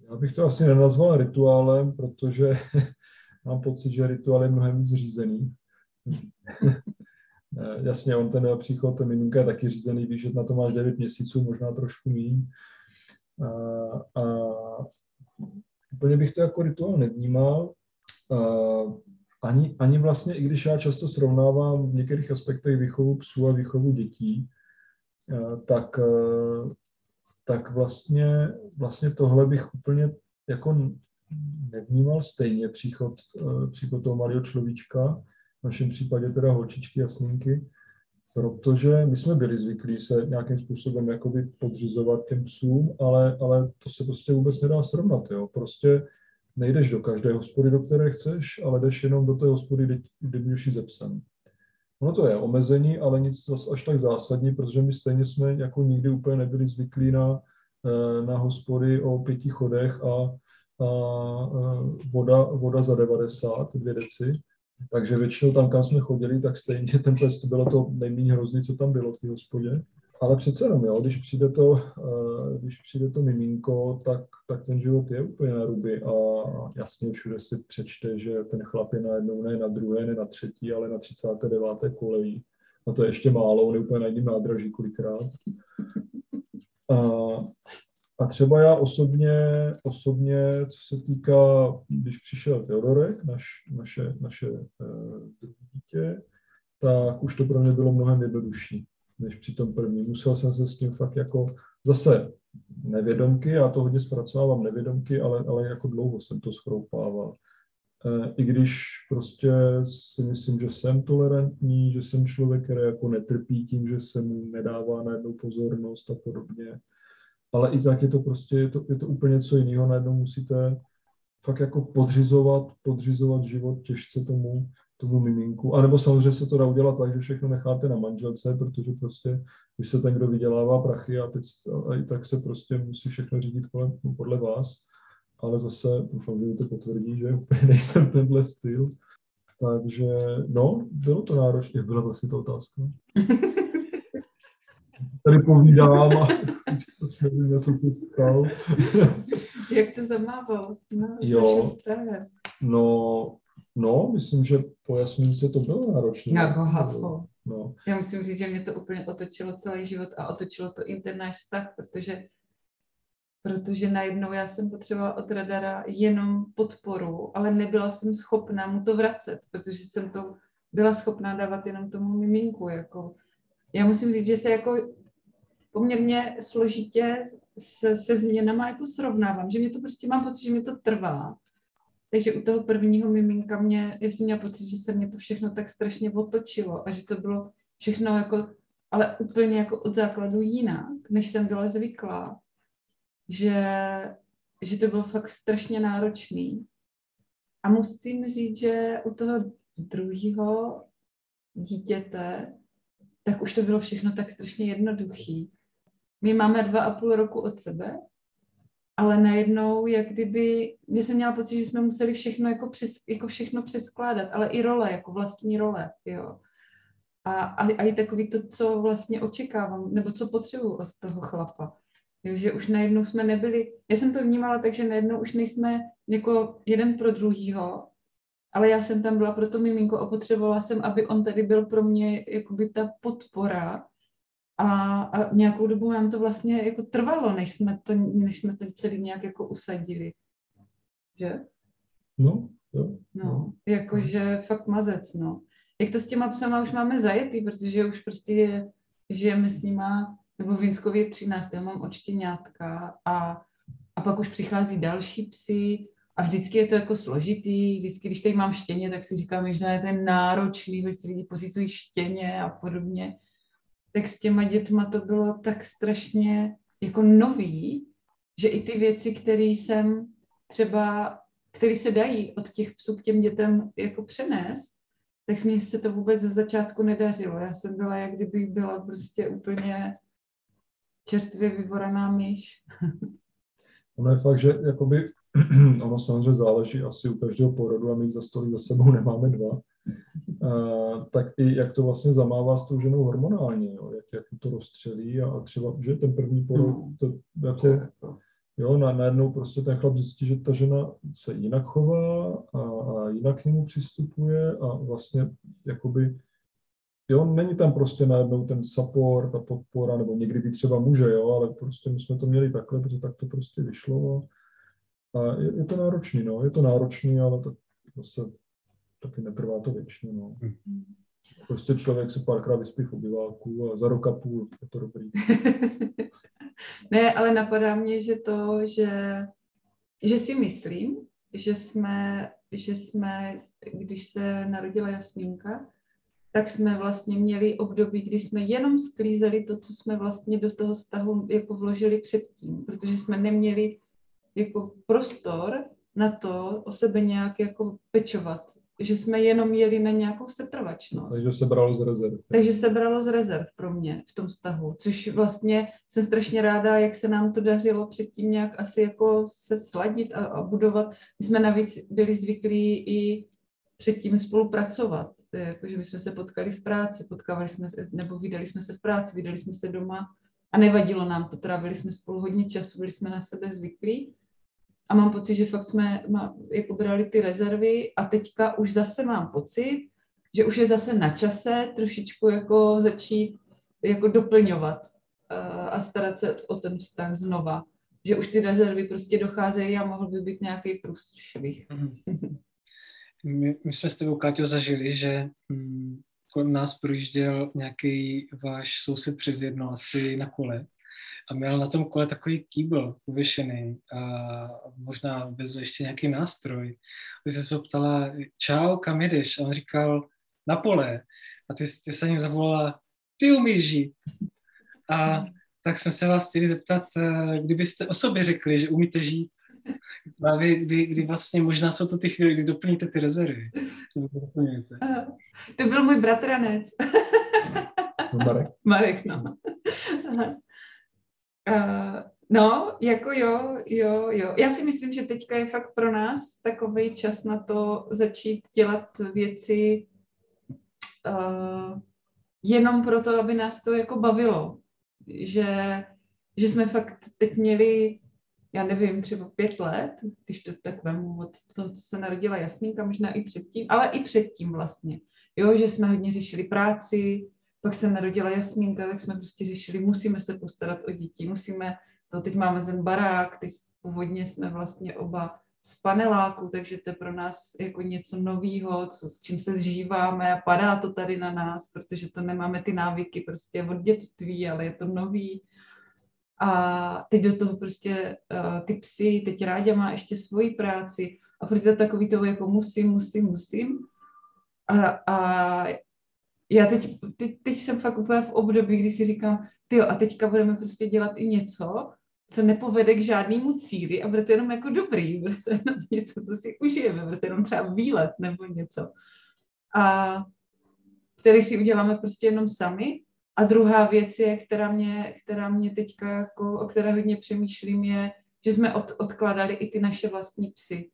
Já bych to asi nenazval rituálem, protože mám pocit, že rituál je mnohem víc řízený. Jasně, on ten příchod, ten miminka je taky řízený, víš, že na to máš 9 měsíců, možná trošku méně. A, a úplně bych to jako rituál nevnímal. A, ani, ani vlastně, i když já často srovnávám v některých aspektech výchovu psů a výchovu dětí, eh, tak, eh, tak vlastně, vlastně tohle bych úplně jako nevnímal stejně příchod, eh, příchod toho malého človíčka, v našem případě teda holčičky Jasminky, protože my jsme byli zvyklí se nějakým způsobem jakoby podřizovat těm psům, ale, ale to se prostě vůbec nedá srovnat. Jo. Prostě nejdeš do každé hospody, do které chceš, ale jdeš jenom do té hospody, kde, kde můžeš jít. Ono to je omezení, ale nic zas až tak zásadní, protože my stejně jsme jako nikdy úplně nebyli zvyklí na, eh, na hospody o pěti chodech a, a voda, voda za 90, dvě deci. Takže většinou tam, kam jsme chodili, tak stejně ten pes, to bylo to nejméně hrozný, co tam bylo v té hospodě. Ale přece jenom, jo, když přijde to, eh, když přijde to miminko, tak, tak ten život je úplně na ruby a jasně všude si přečte, že ten chlap je najednou ne na druhé, ne na třetí, ale na 39. kolejí. A to je ještě málo, on je úplně na jedním nádraží kolikrát. A, a třeba já osobně, osobně, co se týká, když přišel Teodorek, naš, naše, naše uh, dítě, tak už to pro mě bylo mnohem jednodušší než při tom prvním. Musel jsem se s tím fakt jako zase nevědomky, já to hodně zpracovávám nevědomky, ale, ale jako dlouho jsem to schroupával. E, I když prostě si myslím, že jsem tolerantní, že jsem člověk, který jako netrpí tím, že se mu nedává najednou pozornost a podobně. Ale i tak je to prostě, je to, je to úplně něco jiného. Najednou musíte fakt jako podřizovat, podřizovat život těžce tomu, tomu miminku. A nebo samozřejmě se to dá udělat tak, že všechno necháte na manželce, protože prostě, když se ten, kdo vydělává prachy a, teď, a i tak se prostě musí všechno řídit kolem, podle vás. Ale zase doufám, že to potvrdí, že úplně nejsem tenhle styl. Takže no, bylo to náročné. Byla vlastně ta otázka? Tady povídám a nevím, já jsem to. Jak to zamával? Jo, no, No, myslím, že po Jasmínce to bylo náročné. Jako hafo. No. Já musím říct, že mě to úplně otočilo celý život a otočilo to i ten náš vztah, protože protože najednou já jsem potřebovala od radara jenom podporu, ale nebyla jsem schopná mu to vracet, protože jsem to byla schopná dávat jenom tomu miminku. Jako. Já musím říct, že se jako poměrně složitě se, se změnama jako srovnávám, že mě to prostě mám pocit, že mi to trvá takže u toho prvního miminka mě, já jsem měla pocit, že se mě to všechno tak strašně otočilo a že to bylo všechno jako, ale úplně jako od základu jinak, než jsem byla zvyklá. Že, že to bylo fakt strašně náročný. A musím říct, že u toho druhého dítěte, tak už to bylo všechno tak strašně jednoduchý. My máme dva a půl roku od sebe ale najednou, jak kdyby, mě jsem měla pocit, že jsme museli všechno jako, přes, jako všechno přeskládat, ale i role, jako vlastní role, jo. A, a, a i takový to, co vlastně očekávám, nebo co potřebuji od toho chlapa. Jo, že už najednou jsme nebyli, já jsem to vnímala tak, že najednou už nejsme jako jeden pro druhýho, ale já jsem tam byla pro to miminko a potřebovala jsem, aby on tady byl pro mě jakoby ta podpora, a, a nějakou dobu nám to vlastně jako trvalo, než jsme to, než jsme to celý nějak jako usadili. Že? No, jo. No, jakože fakt mazec, no. Jak to s těma psama už máme zajetý, protože už prostě je, žijeme s nima, nebo v Vinskově 13. Já mám očtěňátka a, a pak už přichází další psy a vždycky je to jako složitý, vždycky, když tady mám štěně, tak si říkám, že je ten náročný, protože si lidi pořizují štěně a podobně tak s těma dětma to bylo tak strašně jako nový, že i ty věci, které jsem třeba, které se dají od těch psů k těm dětem jako přenést, tak mně se to vůbec ze začátku nedařilo. Já jsem byla, jak kdybych byla prostě úplně čerstvě vyvoraná myš. Ono je fakt, že jakoby, ono samozřejmě záleží asi u každého porodu a my za stolik za sebou nemáme dva, tak i jak to vlastně zamává s tou ženou hormonálně, jo? Jak, jak to rozstřelí a, třeba, že ten první porod, mm. to, jako, jo, na, najednou prostě ten chlap zjistí, že ta žena se jinak chová a, a jinak k němu přistupuje a vlastně jakoby, jo, není tam prostě najednou ten support, ta podpora, nebo někdy by třeba může, jo, ale prostě my jsme to měli takhle, protože tak to prostě vyšlo a, a je, je to náročný, no, je to náročný, ale tak zase taky netrvá to věčně. No. Hmm. Prostě člověk se párkrát vyspí v obyváku a za rok a půl je to dobrý. ne, ale napadá mě, že to, že, že si myslím, že jsme, že jsme, když se narodila Jasmínka, tak jsme vlastně měli období, kdy jsme jenom sklízeli to, co jsme vlastně do toho vztahu jako vložili předtím, protože jsme neměli jako prostor na to o sebe nějak jako pečovat že jsme jenom jeli na nějakou setrvačnost. Takže se bralo z rezerv. Takže se bralo z rezerv pro mě v tom vztahu, což vlastně jsem strašně ráda, jak se nám to dařilo předtím nějak asi jako se sladit a, a budovat. My jsme navíc byli zvyklí i předtím spolupracovat. Jakože my jsme se potkali v práci, potkávali jsme se, nebo vydali jsme se v práci, vydali jsme se doma a nevadilo nám to, trávili jsme spolu hodně času, byli jsme na sebe zvyklí a mám pocit, že fakt jsme má, jako brali ty rezervy a teďka už zase mám pocit, že už je zase na čase trošičku jako začít jako doplňovat uh, a starat se o ten vztah znova. Že už ty rezervy prostě docházejí a mohl by být nějaký průšvih. Mm-hmm. My, my jsme s tebou, Káťo, zažili, že hm, kolem nás projížděl nějaký váš soused přes jedno asi na kole a měl na tom kole takový kýbl uvěšený a možná vezl ještě nějaký nástroj. Ty se se ptala, čau, kam jedeš? A on říkal, na pole. A ty, ty se ním zavolala, ty umíš žít. A tak jsme se vás chtěli zeptat, eh, kdybyste o sobě řekli, že umíte žít, právě kdy, kdy vlastně možná jsou to ty chvíle, kdy doplníte ty rezervy. To byl můj bratranec. Marek. Marek, no. Uh, no, jako jo, jo, jo. Já si myslím, že teďka je fakt pro nás takový čas na to začít dělat věci uh, jenom proto, aby nás to jako bavilo. Že, že jsme fakt teď měli, já nevím, třeba pět let, když to tak vemu od toho, co se narodila Jasmínka, možná i předtím, ale i předtím vlastně. Jo, že jsme hodně řešili práci, pak se narodila Jasmínka, tak jsme prostě řešili, musíme se postarat o děti, musíme, to teď máme ten barák, teď původně jsme vlastně oba z paneláku, takže to je pro nás jako něco nového, co, s čím se zžíváme a padá to tady na nás, protože to nemáme ty návyky prostě od dětství, ale je to nový. A teď do toho prostě uh, ty psy, teď Ráďa má ještě svoji práci a protože takový to jako musím, musím, musím. A, a já teď, teď, teď jsem fakt úplně v období, kdy si říkám, ty a teďka budeme prostě dělat i něco, co nepovede k žádnému cíli a bude to jenom jako dobrý, bude to jenom něco, co si užijeme, bude to jenom třeba výlet nebo něco. A který si uděláme prostě jenom sami. A druhá věc je, která mě, která mě teďka, jako, o které hodně přemýšlím, je, že jsme od, odkladali i ty naše vlastní psy.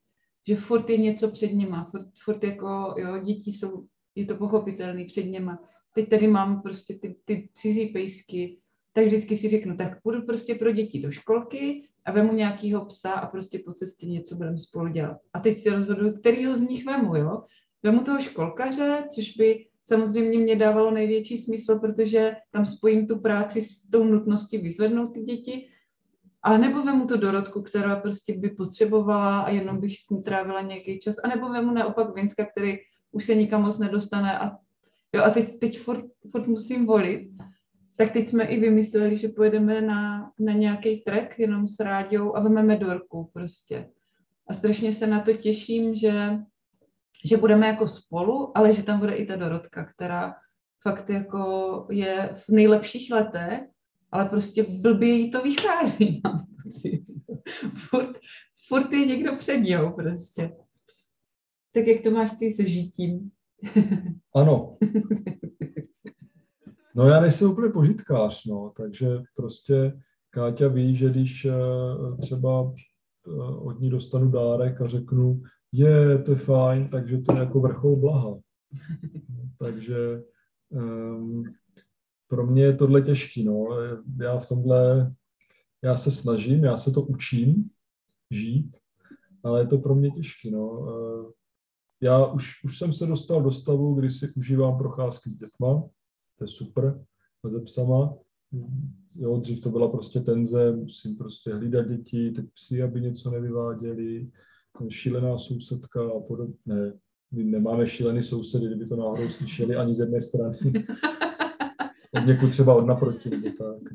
Že furt je něco před nima, furt, furt jako, jo, děti jsou je to pochopitelný před něma. Teď tady mám prostě ty, ty cizí pejsky, tak vždycky si řeknu, tak půjdu prostě pro děti do školky a vemu nějakýho psa a prostě po cestě něco budeme spolu dělat. A teď si rozhoduju, kterýho z nich vemu, jo. Vemu toho školkaře, což by samozřejmě mě dávalo největší smysl, protože tam spojím tu práci s tou nutností vyzvednout ty děti, a nebo vemu to Dorotku, která prostě by potřebovala a jenom bych s ní trávila nějaký čas, a nebo vemu naopak Vinska, který už se nikam moc nedostane a, jo, a teď, teď furt, furt musím volit. Tak teď jsme i vymysleli, že pojedeme na, na nějaký trek jenom s rádiou a vememe Dorku prostě. A strašně se na to těším, že, že budeme jako spolu, ale že tam bude i ta Dorotka, která fakt jako je v nejlepších letech, ale prostě blbě jí to vychází, mám pocit. Furt, furt je někdo před ní prostě. Tak jak to máš ty se žitím? Ano. No já nejsem úplně požitkář, no, takže prostě Káťa ví, že když eh, třeba eh, od ní dostanu dárek a řeknu, je, to je fajn, takže to je jako vrchol blaha. takže um, pro mě je tohle těžký, no. Já v tomhle, já se snažím, já se to učím žít, ale je to pro mě těžký, no. Já už, už jsem se dostal do stavu, kdy si užívám procházky s dětma, to je super, a ze psama. Jo, dřív to byla prostě tenze, musím prostě hlídat děti, teď psi, aby něco nevyváděli, šílená sousedka a podobně. my nemáme šílený sousedy, kdyby to náhodou slyšeli ani z jedné strany. Od někud třeba od naproti, nebo tak.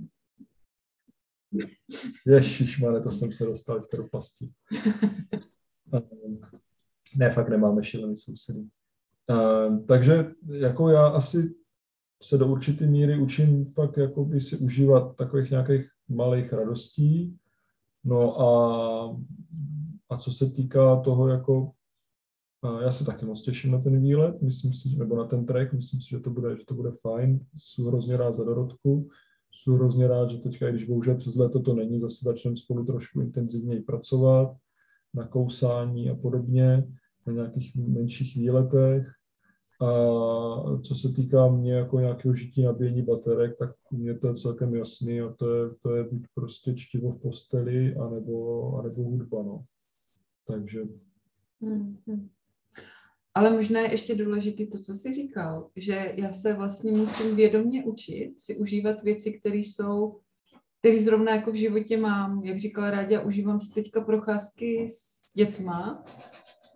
Ježišmane, to jsem se dostal teďka do pasti. ne, fakt nemáme šílený sousedy. Uh, takže jako já asi se do určité míry učím fakt jako by si užívat takových nějakých malých radostí. No a, a co se týká toho jako já se taky moc těším na ten výlet, myslím si, nebo na ten track, myslím si, že to bude, že to bude fajn. Jsem hrozně rád za Dorotku, jsem hrozně rád, že teďka, i když bohužel přes léto to není, zase začneme spolu trošku intenzivněji pracovat na kousání a podobně, na nějakých menších výletech. A co se týká mě jako nějakého žití nabíjení baterek, tak mě to je celkem jasný a to je, to je buď prostě čtivo v posteli, anebo, anebo hudba, no. Takže... Mm-hmm. Ale možná je ještě důležité to, co jsi říkal, že já se vlastně musím vědomě učit si užívat věci, které jsou, které zrovna jako v životě mám. Jak říkala Ráďa, užívám si teďka procházky s dětma,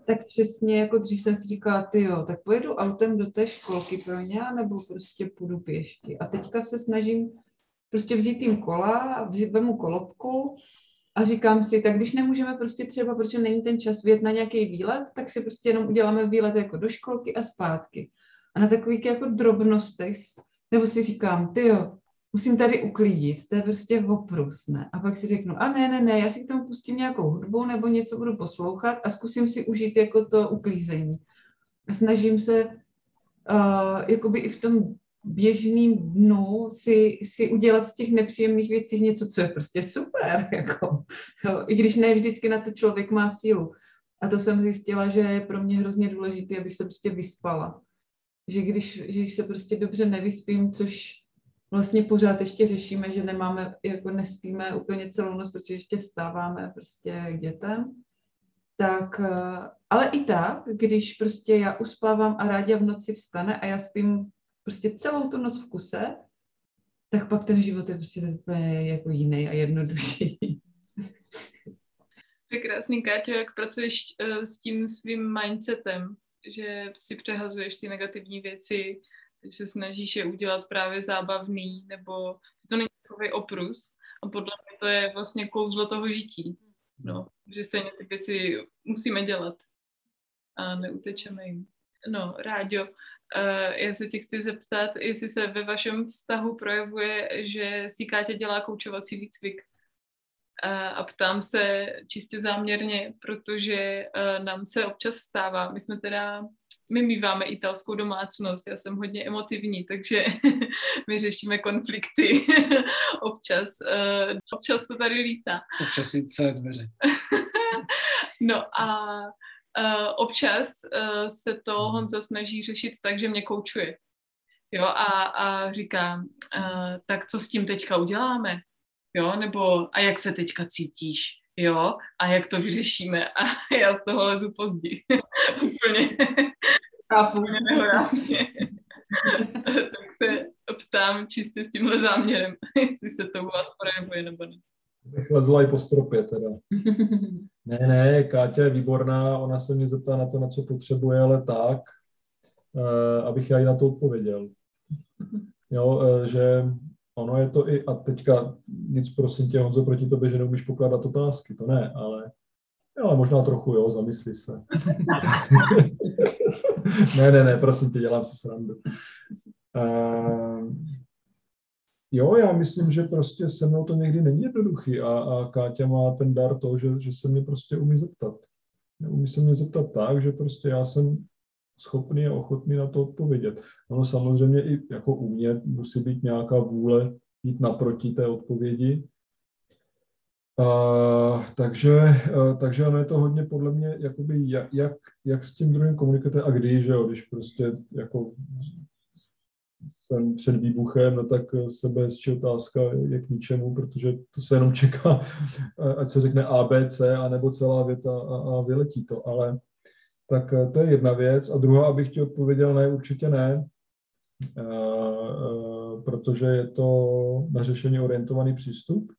tak přesně jako dřív jsem si říkala, ty jo, tak pojedu autem do té školky pro ně, nebo prostě půjdu pěšky. A teďka se snažím prostě vzít jim kola, vzít, vemu kolobku a říkám si, tak když nemůžeme prostě třeba, protože není ten čas vyjet na nějaký výlet, tak si prostě jenom uděláme výlet jako do školky a zpátky. A na takových jako drobnostech, nebo si říkám, ty jo, musím tady uklidit, to je prostě oprus, ne? A pak si řeknu, a ne, ne, ne, já si k tomu pustím nějakou hudbu nebo něco budu poslouchat a zkusím si užít jako to uklízení. A snažím se uh, jakoby i v tom běžným dnu si, si udělat z těch nepříjemných věcí něco, co je prostě super, jako, jo, i když ne vždycky na to člověk má sílu. A to jsem zjistila, že je pro mě hrozně důležité, abych se prostě vyspala. Že když, že když se prostě dobře nevyspím, což vlastně pořád ještě řešíme, že nemáme, jako nespíme úplně celou noc, protože ještě stáváme prostě k dětem, tak, eh, ale i tak, když prostě já uspávám a rádi v noci vstane a já spím prostě celou tu noc v kuse, tak pak ten život je prostě úplně jako jiný a jednodušší. To je krásný, Káťo, jak pracuješ uh, s tím svým mindsetem, že si přehazuješ ty negativní věci, že se snažíš je udělat právě zábavný, nebo že to není takový oprus. A podle mě to je vlastně kouzlo toho žití. No, že stejně ty věci musíme dělat a neutečeme jim. No, Ráďo, Uh, já se tě chci zeptat, jestli se ve vašem vztahu projevuje, že si Kátě dělá koučovací výcvik. Uh, a ptám se čistě záměrně, protože uh, nám se občas stává, my jsme teda, my míváme italskou domácnost, já jsem hodně emotivní, takže my řešíme konflikty občas. Uh, občas to tady lítá. Občas i celé dveře. no a uh, občas uh, se to mhm. Honza snaží řešit tak, že mě koučuje. Jo, a, a říká, uh, tak co s tím teďka uděláme? Jo, nebo a jak se teďka cítíš? Jo, a jak to vyřešíme? A já z toho lezu pozdě. Úplně. Chápu. Úplně nehorázně. tak se ptám čistě s tímhle záměrem, jestli se to u vás projevuje nebo ne. Bych lezla i po stropě teda. Ne, ne, Káťa je výborná, ona se mě zeptá na to, na co potřebuje, ale tak, uh, abych já jí na to odpověděl. Jo, uh, že ono je to i, a teďka nic prosím tě, Honzo, proti tobě, že neumíš pokládat otázky, to ne, ale, ale možná trochu, jo, zamysli se. ne, ne, ne, prosím tě, dělám si srandu. Uh, Jo, já myslím, že prostě se mnou to někdy není jednoduchý a, a Káťa má ten dar to, že, že se mě prostě umí zeptat. Umí se mě zeptat tak, že prostě já jsem schopný a ochotný na to odpovědět. Ono samozřejmě i jako u mě musí být nějaká vůle jít naproti té odpovědi. A, takže, a, takže ono je to hodně podle mě, jakoby jak, jak, jak s tím druhým komunikujete a kdy, že jo, když prostě jako jsem před výbuchem, no tak se bez otázka je k ničemu, protože to se jenom čeká, ať se řekne A, B, C, anebo celá věta a, a vyletí to. Ale tak eh, to je jedna věc. A druhá, abych ti odpověděl, ne, určitě ne, eh, eh, protože je to na řešení orientovaný přístup.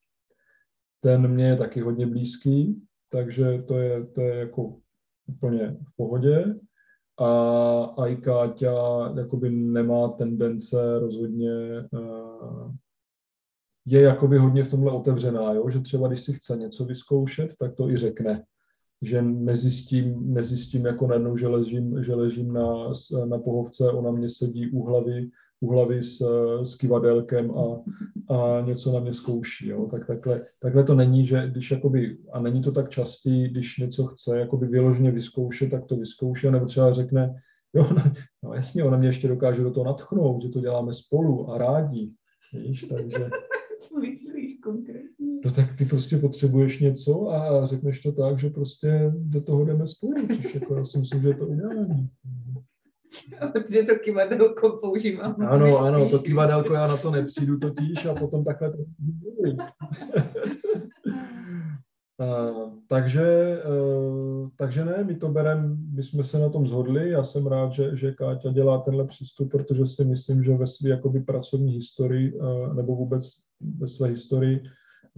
Ten mě je taky hodně blízký, takže to je, to je jako úplně v pohodě. a, a i Káťa jakoby nemá tendence rozhodně je jakoby hodně v tomhle otevřená, jo? že třeba když si chce něco vyzkoušet, tak to i řekne. Že nezjistím, nezjistím jako najednou, že ležím, že ležím na, na pohovce, ona mě sedí u hlavy, u hlavy s, s kivadelkem a, a něco na mě zkouší. Jo? Tak takhle, takhle to není, že když jakoby, a není to tak častý, když něco chce jakoby vyloženě vyzkoušet, tak to vyzkouší, nebo třeba řekne, jo, no jasně, ona mě ještě dokáže do toho natchnout, že to děláme spolu a rádi. Víš, takže, Co myslíš konkrétně? No tak ty prostě potřebuješ něco a řekneš to tak, že prostě do toho jdeme spolu, což jako já si myslím, že je to ideální. Protože to kivadelko používám. Ano, ano, to kivadelko já na to nepřijdu totiž a potom takhle to Uh, takže, uh, takže ne, my to bereme, my jsme se na tom zhodli, já jsem rád, že, že Káťa dělá tenhle přístup, protože si myslím, že ve své jakoby pracovní historii uh, nebo vůbec ve své historii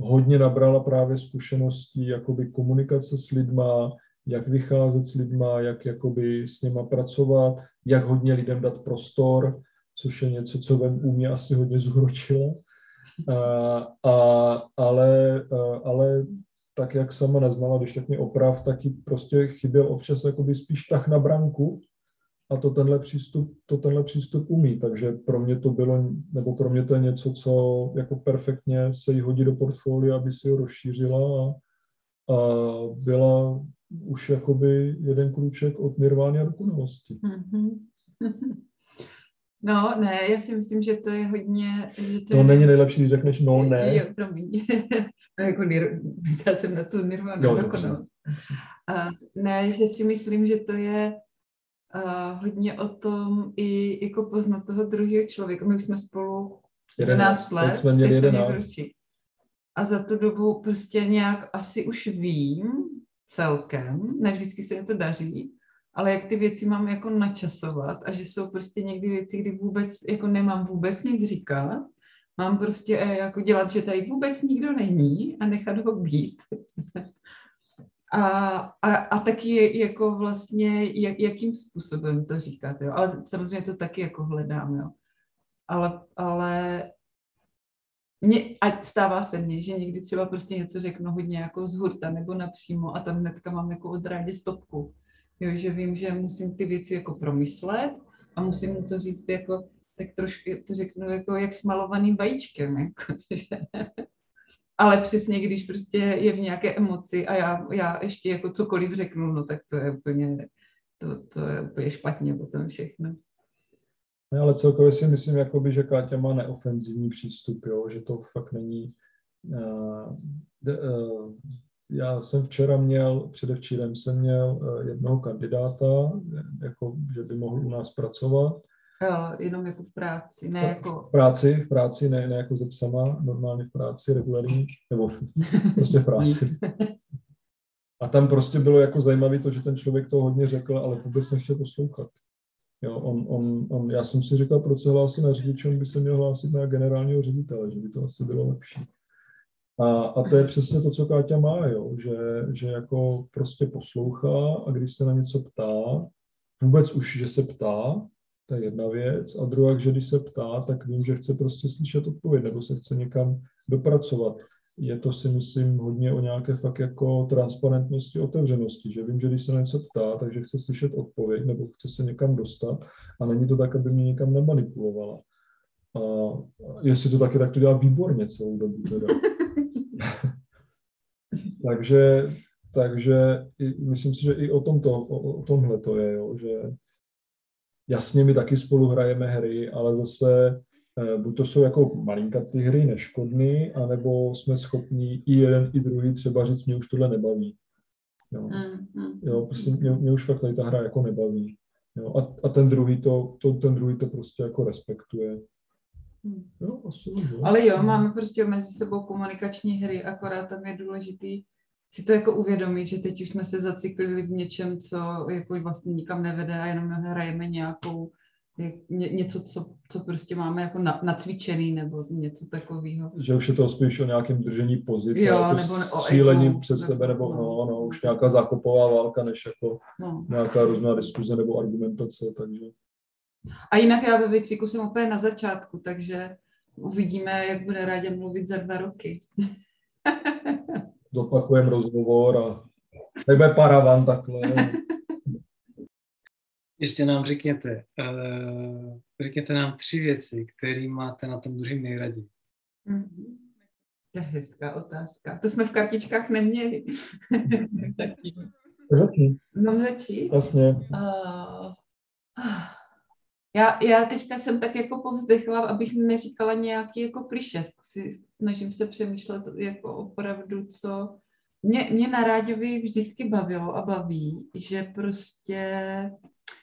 hodně nabrala právě zkušeností jakoby komunikace s lidma, jak vycházet s lidma, jak jakoby s něma pracovat, jak hodně lidem dát prostor, což je něco, co vem u mě asi hodně zúročilo. A, a, ale, ale tak, jak sama neznala, když tak mě oprav, tak jí prostě chyběl občas jakoby spíš tak na branku, a to tenhle přístup, to tenhle přístup umí. Takže pro mě to bylo, nebo pro mě to je něco, co jako perfektně se jí hodí do portfolia, aby si ho rozšířila a, a byla už jakoby jeden krůček od nirvány a dokonalosti. Mm-hmm. No, ne, já si myslím, že to je hodně... Že to, to je... není nejlepší, když řekneš no, ne. Jo, promiň. no, jako nir... já jsem na tu nirvánu dokonalost. Ne, že si myslím, že to je uh, hodně o tom i jako poznat toho druhého člověka. My už jsme spolu 11 let, jsme měli 11. A za tu dobu prostě nějak asi už vím celkem, ne vždycky se mi to daří, ale jak ty věci mám jako načasovat a že jsou prostě někdy věci, kdy vůbec jako nemám vůbec nic říkat, mám prostě eh, jako dělat, že tady vůbec nikdo není a nechat ho být. A, a, a taky jako vlastně, jak, jakým způsobem to říkat, jo. Ale samozřejmě to taky jako hledám, jo. Ale, ale mě, a stává se mně, že někdy třeba prostě něco řeknu hodně jako z hurta nebo napřímo a tam hnedka mám jako odrádě stopku. Jo, že vím, že musím ty věci jako promyslet a musím mu to říct jako, tak trošku to řeknu jako jak s malovaným vajíčkem, jako, že, ale přesně, když prostě je v nějaké emoci a já, já ještě jako cokoliv řeknu, no tak to je úplně, to, to je úplně špatně potom všechno. Ne, ale celkově si myslím, jakoby, že Káťa má neofenzivní přístup, jo? že to fakt není... Uh, de, uh, já jsem včera měl, předevčírem jsem měl uh, jednoho kandidáta, jako, že by mohl u nás pracovat Jo, jenom jako v práci, ne jako... V práci, v práci, ne, ne jako ze psama, normálně v práci, regulární, nebo prostě v práci. A tam prostě bylo jako zajímavé to, že ten člověk to hodně řekl, ale vůbec nechtěl poslouchat. Jo, on, on, on, já jsem si říkal, proč se hlásí na řidiče, on by se měl hlásit na generálního ředitele, že by to asi bylo lepší. A, a to je přesně to, co Káťa má, jo, že, že jako prostě poslouchá a když se na něco ptá, vůbec už, že se ptá, to je jedna věc. A druhá, že když se ptá, tak vím, že chce prostě slyšet odpověď nebo se chce někam dopracovat. Je to si myslím hodně o nějaké fakt jako transparentnosti, otevřenosti, že vím, že když se na něco ptá, takže chce slyšet odpověď nebo chce se někam dostat a není to tak, aby mě někam nemanipulovala. A jestli to taky, tak to dělá výborně celou dobu teda. takže, takže myslím si, že i o, tomto, o, o tomhle to je, jo, že Jasně, my taky spolu hrajeme hry, ale zase eh, buď to jsou jako malinkatý hry, neškodný, anebo jsme schopni i jeden, i druhý třeba říct, mě už tohle nebaví. Jo, mm, mm, jo prostě mě, mě už fakt tady ta hra jako nebaví. Jo, a, a ten druhý to, to, ten druhý to prostě jako respektuje. Mm. Jo, asi, jo. Ale jo, máme prostě mezi sebou komunikační hry, akorát tam je důležitý si to jako uvědomit, že teď už jsme se zaciklili v něčem, co jako vlastně nikam nevede a jenom hrajeme nějakou ně, něco, co, co prostě máme jako na, nacvičený nebo něco takového. Že už je to spíš o nějakém držení pozice, Jo, jako nebo o střílení egu, přes nebo- sebe, nebo no. no, no, už nějaká zákopová válka, než jako No. nějaká různá diskuze nebo argumentace, takže A jinak já ve výcviku jsem úplně na začátku, takže uvidíme, jak bude Rádě mluvit za dva roky. zopakujeme rozhovor a nebe paravan takhle. Ještě nám řekněte, uh, řekněte nám tři věci, které máte na tom druhém nejraději. Mhm. To je hezká otázka. To jsme v kartičkách neměli. Začni. Mám začít? Jasně. Uh, já, já teďka jsem tak jako povzdechla, abych neříkala nějaký jako kliše. Snažím se přemýšlet jako opravdu, co... Mě, mě na Ráďovi vždycky bavilo a baví, že prostě...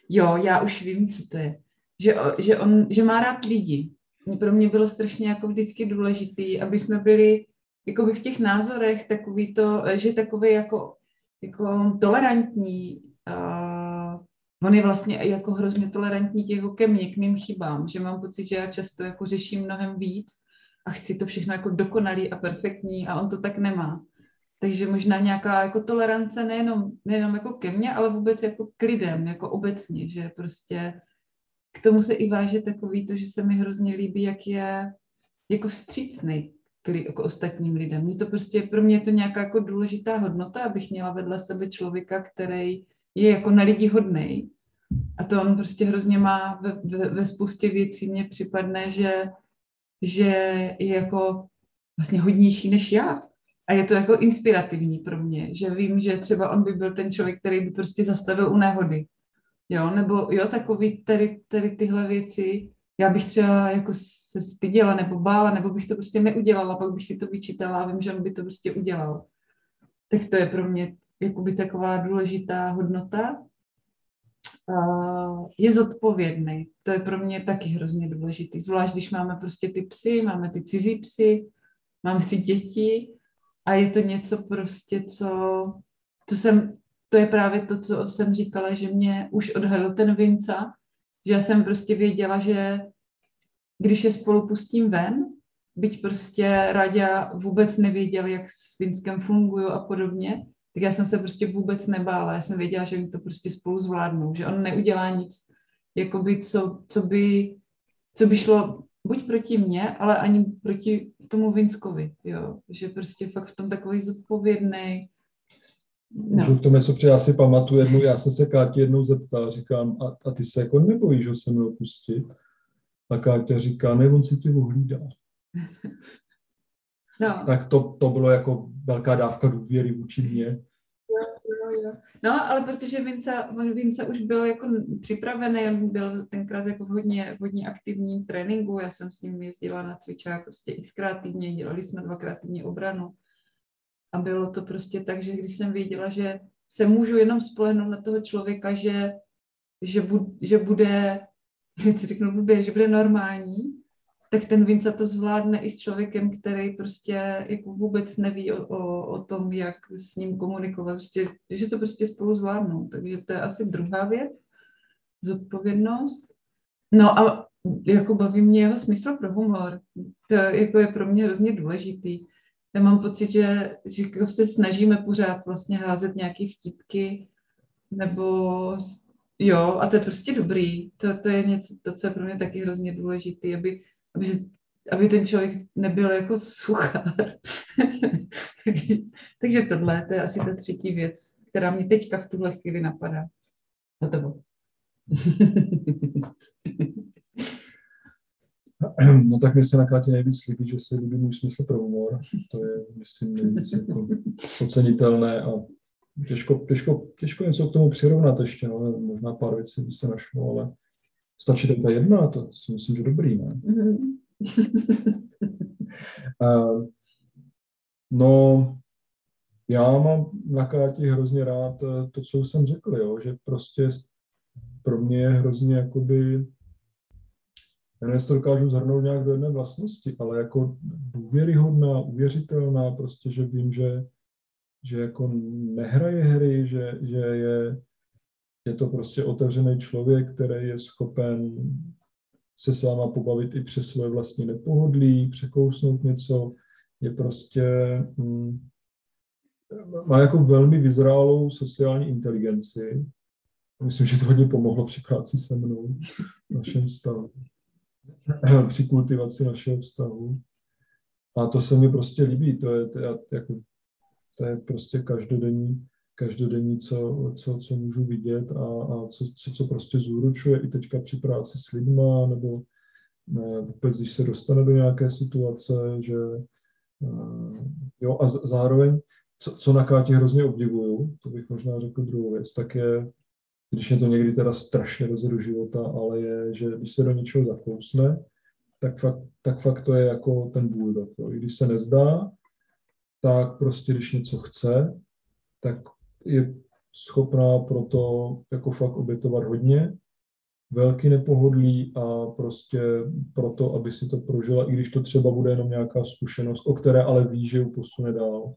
Jo, já už vím, co to je. Že, že, on, že má rád lidi. Pro mě bylo strašně jako vždycky důležitý, aby jsme byli jakoby v těch názorech takový to, že takový jako, jako tolerantní, a on je vlastně jako hrozně tolerantní jako ke mně, k mým chybám, že mám pocit, že já často jako řeším mnohem víc a chci to všechno jako dokonalý a perfektní a on to tak nemá. Takže možná nějaká jako tolerance nejenom, nejenom jako ke mně, ale vůbec jako k lidem, jako obecně, že prostě k tomu se i váže takový to, že se mi hrozně líbí, jak je jako vstřícný k, k ostatním lidem. Mě to prostě, pro mě je to nějaká jako důležitá hodnota, abych měla vedle sebe člověka, který je jako na lidi hodnej. A to on prostě hrozně má ve, ve, ve spoustě věcí. Mně připadne, že, že je jako vlastně hodnější než já. A je to jako inspirativní pro mě, že vím, že třeba on by byl ten člověk, který by prostě zastavil u nehody. Jo, nebo jo, takový tady, tady tyhle věci, já bych třeba jako se styděla nebo bála, nebo bych to prostě neudělala, pak bych si to vyčítala a vím, že on by to prostě udělal. Tak to je pro mě jakoby taková důležitá hodnota. Je zodpovědný. To je pro mě taky hrozně důležitý. Zvlášť, když máme prostě ty psy, máme ty cizí psy, máme ty děti a je to něco prostě, co, co jsem, to je právě to, co jsem říkala, že mě už odhalil ten Vinca, že já jsem prostě věděla, že když je spolu pustím ven, byť prostě Radia vůbec nevěděl, jak s Vinskem fungují a podobně, tak já jsem se prostě vůbec nebála. Já jsem věděla, že mi to prostě spolu zvládnou, že on neudělá nic, jakoby co, co, by, co by šlo buď proti mně, ale ani proti tomu Vinskovi, jo. Že prostě fakt v tom takový zodpovědný. Můžu k tomu něco já si pamatuju jednu, já jsem se Kátě jednou zeptal, říkám, a, a ty se jako nebojíš ho se mnou pustit? A Káťa říká, ne, on si tě ohlídá. No. Tak to, to bylo jako velká dávka důvěry vůči jo. No, ale protože Vince, on Vince už byl jako připravený, on byl tenkrát jako v hodně, hodně aktivním tréninku, já jsem s ním jezdila na cvičák prostě xkrát týdně, dělali jsme dvakrát týdně obranu. A bylo to prostě tak, že když jsem věděla, že se můžu jenom spolehnout na toho člověka, že, že, bu, že bude, jak řeknu blbě, že bude normální, tak ten Vinca to zvládne i s člověkem, který prostě jako vůbec neví o, o, o tom, jak s ním komunikovat, prostě, že to prostě spolu zvládnou. Takže to je asi druhá věc, zodpovědnost. No a jako baví mě jeho smysl pro humor. To jako je pro mě hrozně důležitý. Já mám pocit, že, že jako se snažíme pořád vlastně házet nějaký vtipky, nebo jo, a to je prostě dobrý. To, to je něco, to, co je pro mě taky hrozně důležité, aby aby, aby ten člověk nebyl jako suchár. Takže tohle, to je asi ta třetí věc, která mě teďka v tuhle chvíli napadá. Hotovo. No tak mi se na Kátě nejvíc líbí, že se líbí můj smysl pro humor. To je, myslím, nejvíc jako ocenitelné a těžko, těžko, těžko něco k tomu přirovnat ještě, no, možná pár věcí by se našlo, ale stačí tak ta jedna, to si myslím, že dobrý, ne? uh, no, já mám na Káti hrozně rád to, co jsem řekl, jo, že prostě pro mě je hrozně jakoby, já nevím, to dokážu zhrnout nějak do jedné vlastnosti, ale jako důvěryhodná, uvěřitelná, prostě, že vím, že, že jako nehraje hry, že, že je je to prostě otevřený člověk, který je schopen se s váma pobavit i přes svoje vlastní nepohodlí, překousnout něco, je prostě, hm, má jako velmi vyzrálou sociální inteligenci. Myslím, že to hodně pomohlo při práci se mnou, v našem vztahu, při kultivaci našeho vztahu. A to se mi prostě líbí, to je, to je, jako, to je prostě každodenní, každodenní, co, co, co můžu vidět a, a co, co, co prostě zúročuje i teďka při práci s lidma, nebo ne, vůbec, když se dostane do nějaké situace, že uh, jo, a z, zároveň, co, co na Kátě hrozně obdivuju, to bych možná řekl druhou věc, tak je, když mě to někdy teda strašně leze do života, ale je, že když se do něčeho zakousne, tak fakt, tak fakt to je jako ten bulldog. I když se nezdá, tak prostě když něco chce, tak je schopná pro to jako fakt obětovat hodně, velký nepohodlí a prostě proto, aby si to prožila, i když to třeba bude jenom nějaká zkušenost, o které ale ví, že ji posune dál.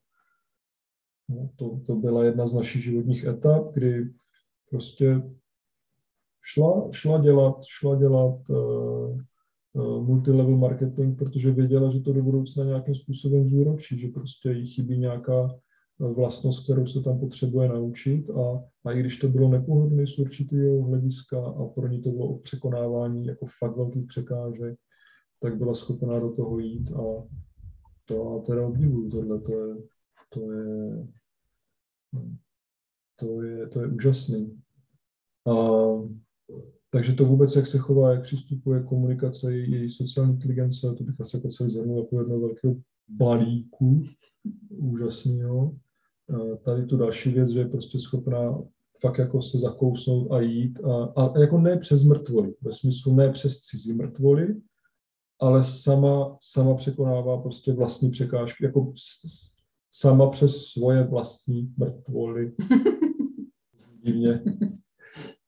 No, to, to byla jedna z našich životních etap, kdy prostě šla, šla dělat, šla dělat uh, uh, multilevel marketing, protože věděla, že to do budoucna nějakým způsobem zúročí, že prostě jí chybí nějaká vlastnost, kterou se tam potřebuje naučit a, a i když to bylo nepohodlné z určitého hlediska a pro ní to bylo překonávání jako fakt velkých překážek, tak byla schopná do toho jít a to a teda obdivuju tohle, to je, to je, to je, to je úžasný. A, takže to vůbec, jak se chová, jak přistupuje komunikace, její sociální inteligence, to bych asi jako celý zhrnul jako jedno velkého balíku úžasného. Tady tu další věc, že je prostě schopná fakt jako se zakousnout a jít a, a jako ne přes mrtvoly, ve smyslu ne přes cizí mrtvoly, ale sama, sama překonává prostě vlastní překážky, jako sama přes svoje vlastní mrtvoly. Divně.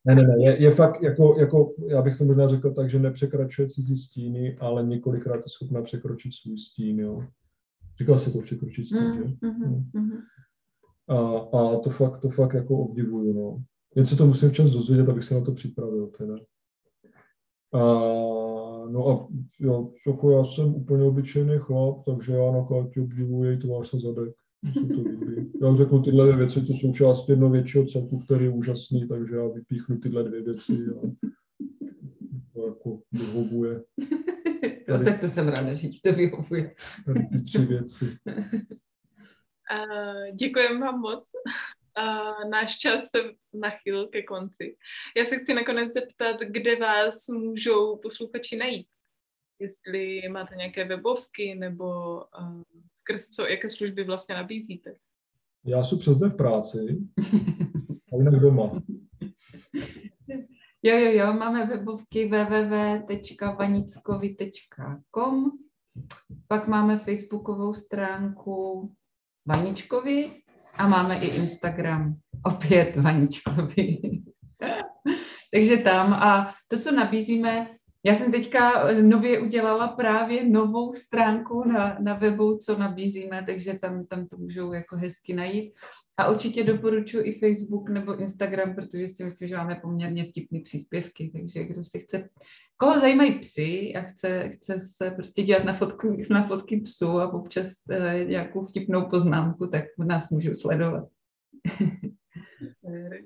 Ne, ne, ne, je, je fakt, jako, jako, já bych to možná řekl tak, že nepřekračuje cizí stíny, ale několikrát je schopná překročit svůj stín, jo. Říkal jsi to překročit stín, mm, že? Mm, mm, mm. A, a to fakt, to fakt jako obdivuju, no. Jen se to musím včas dozvědět, abych se na to připravil, teda. A, no a jo, jako já jsem úplně obyčejný chlap, takže já na Kátě obdivuji její tvář a zadek. to líbí. Já řeknu tyhle dvě věci, to jsou část jednoho většího celku, který je úžasný, takže já vypíchnu tyhle dvě věci a to jako vyhovuje. Jo, tak to jsem ráda, že ti to vyhovuje. Tady ty tři věci. Uh, děkujeme vám moc. Uh, náš čas se nachyl ke konci. Já se chci nakonec zeptat, kde vás můžou posluchači najít. Jestli máte nějaké webovky nebo uh, skrz co, jaké služby vlastně nabízíte. Já jsem přes den v práci, a jinak doma. Jo, jo, jo, máme webovky www.vanickovi.com pak máme facebookovou stránku Vaničkovi a máme i Instagram opět Vaničkovi. Takže tam a to, co nabízíme, já jsem teďka nově udělala právě novou stránku na, na webu, co nabízíme, takže tam, tam to můžou jako hezky najít. A určitě doporučuji i Facebook nebo Instagram, protože si myslím, že máme poměrně vtipné příspěvky, takže kdo si chce, koho zajímají psy a chce, chce se prostě dělat na, fotku, na fotky psů a občas eh, nějakou vtipnou poznámku, tak nás můžou sledovat.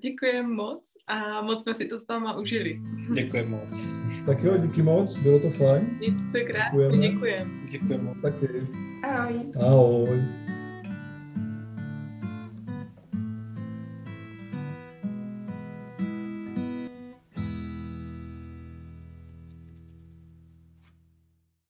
Děkujeme moc a moc jsme si to s váma užili. Děkujeme moc. Tak jo, díky moc, bylo to fajn. Mějte se krásně, děkujeme. Děkujeme. Taky. Ahoj. Ahoj.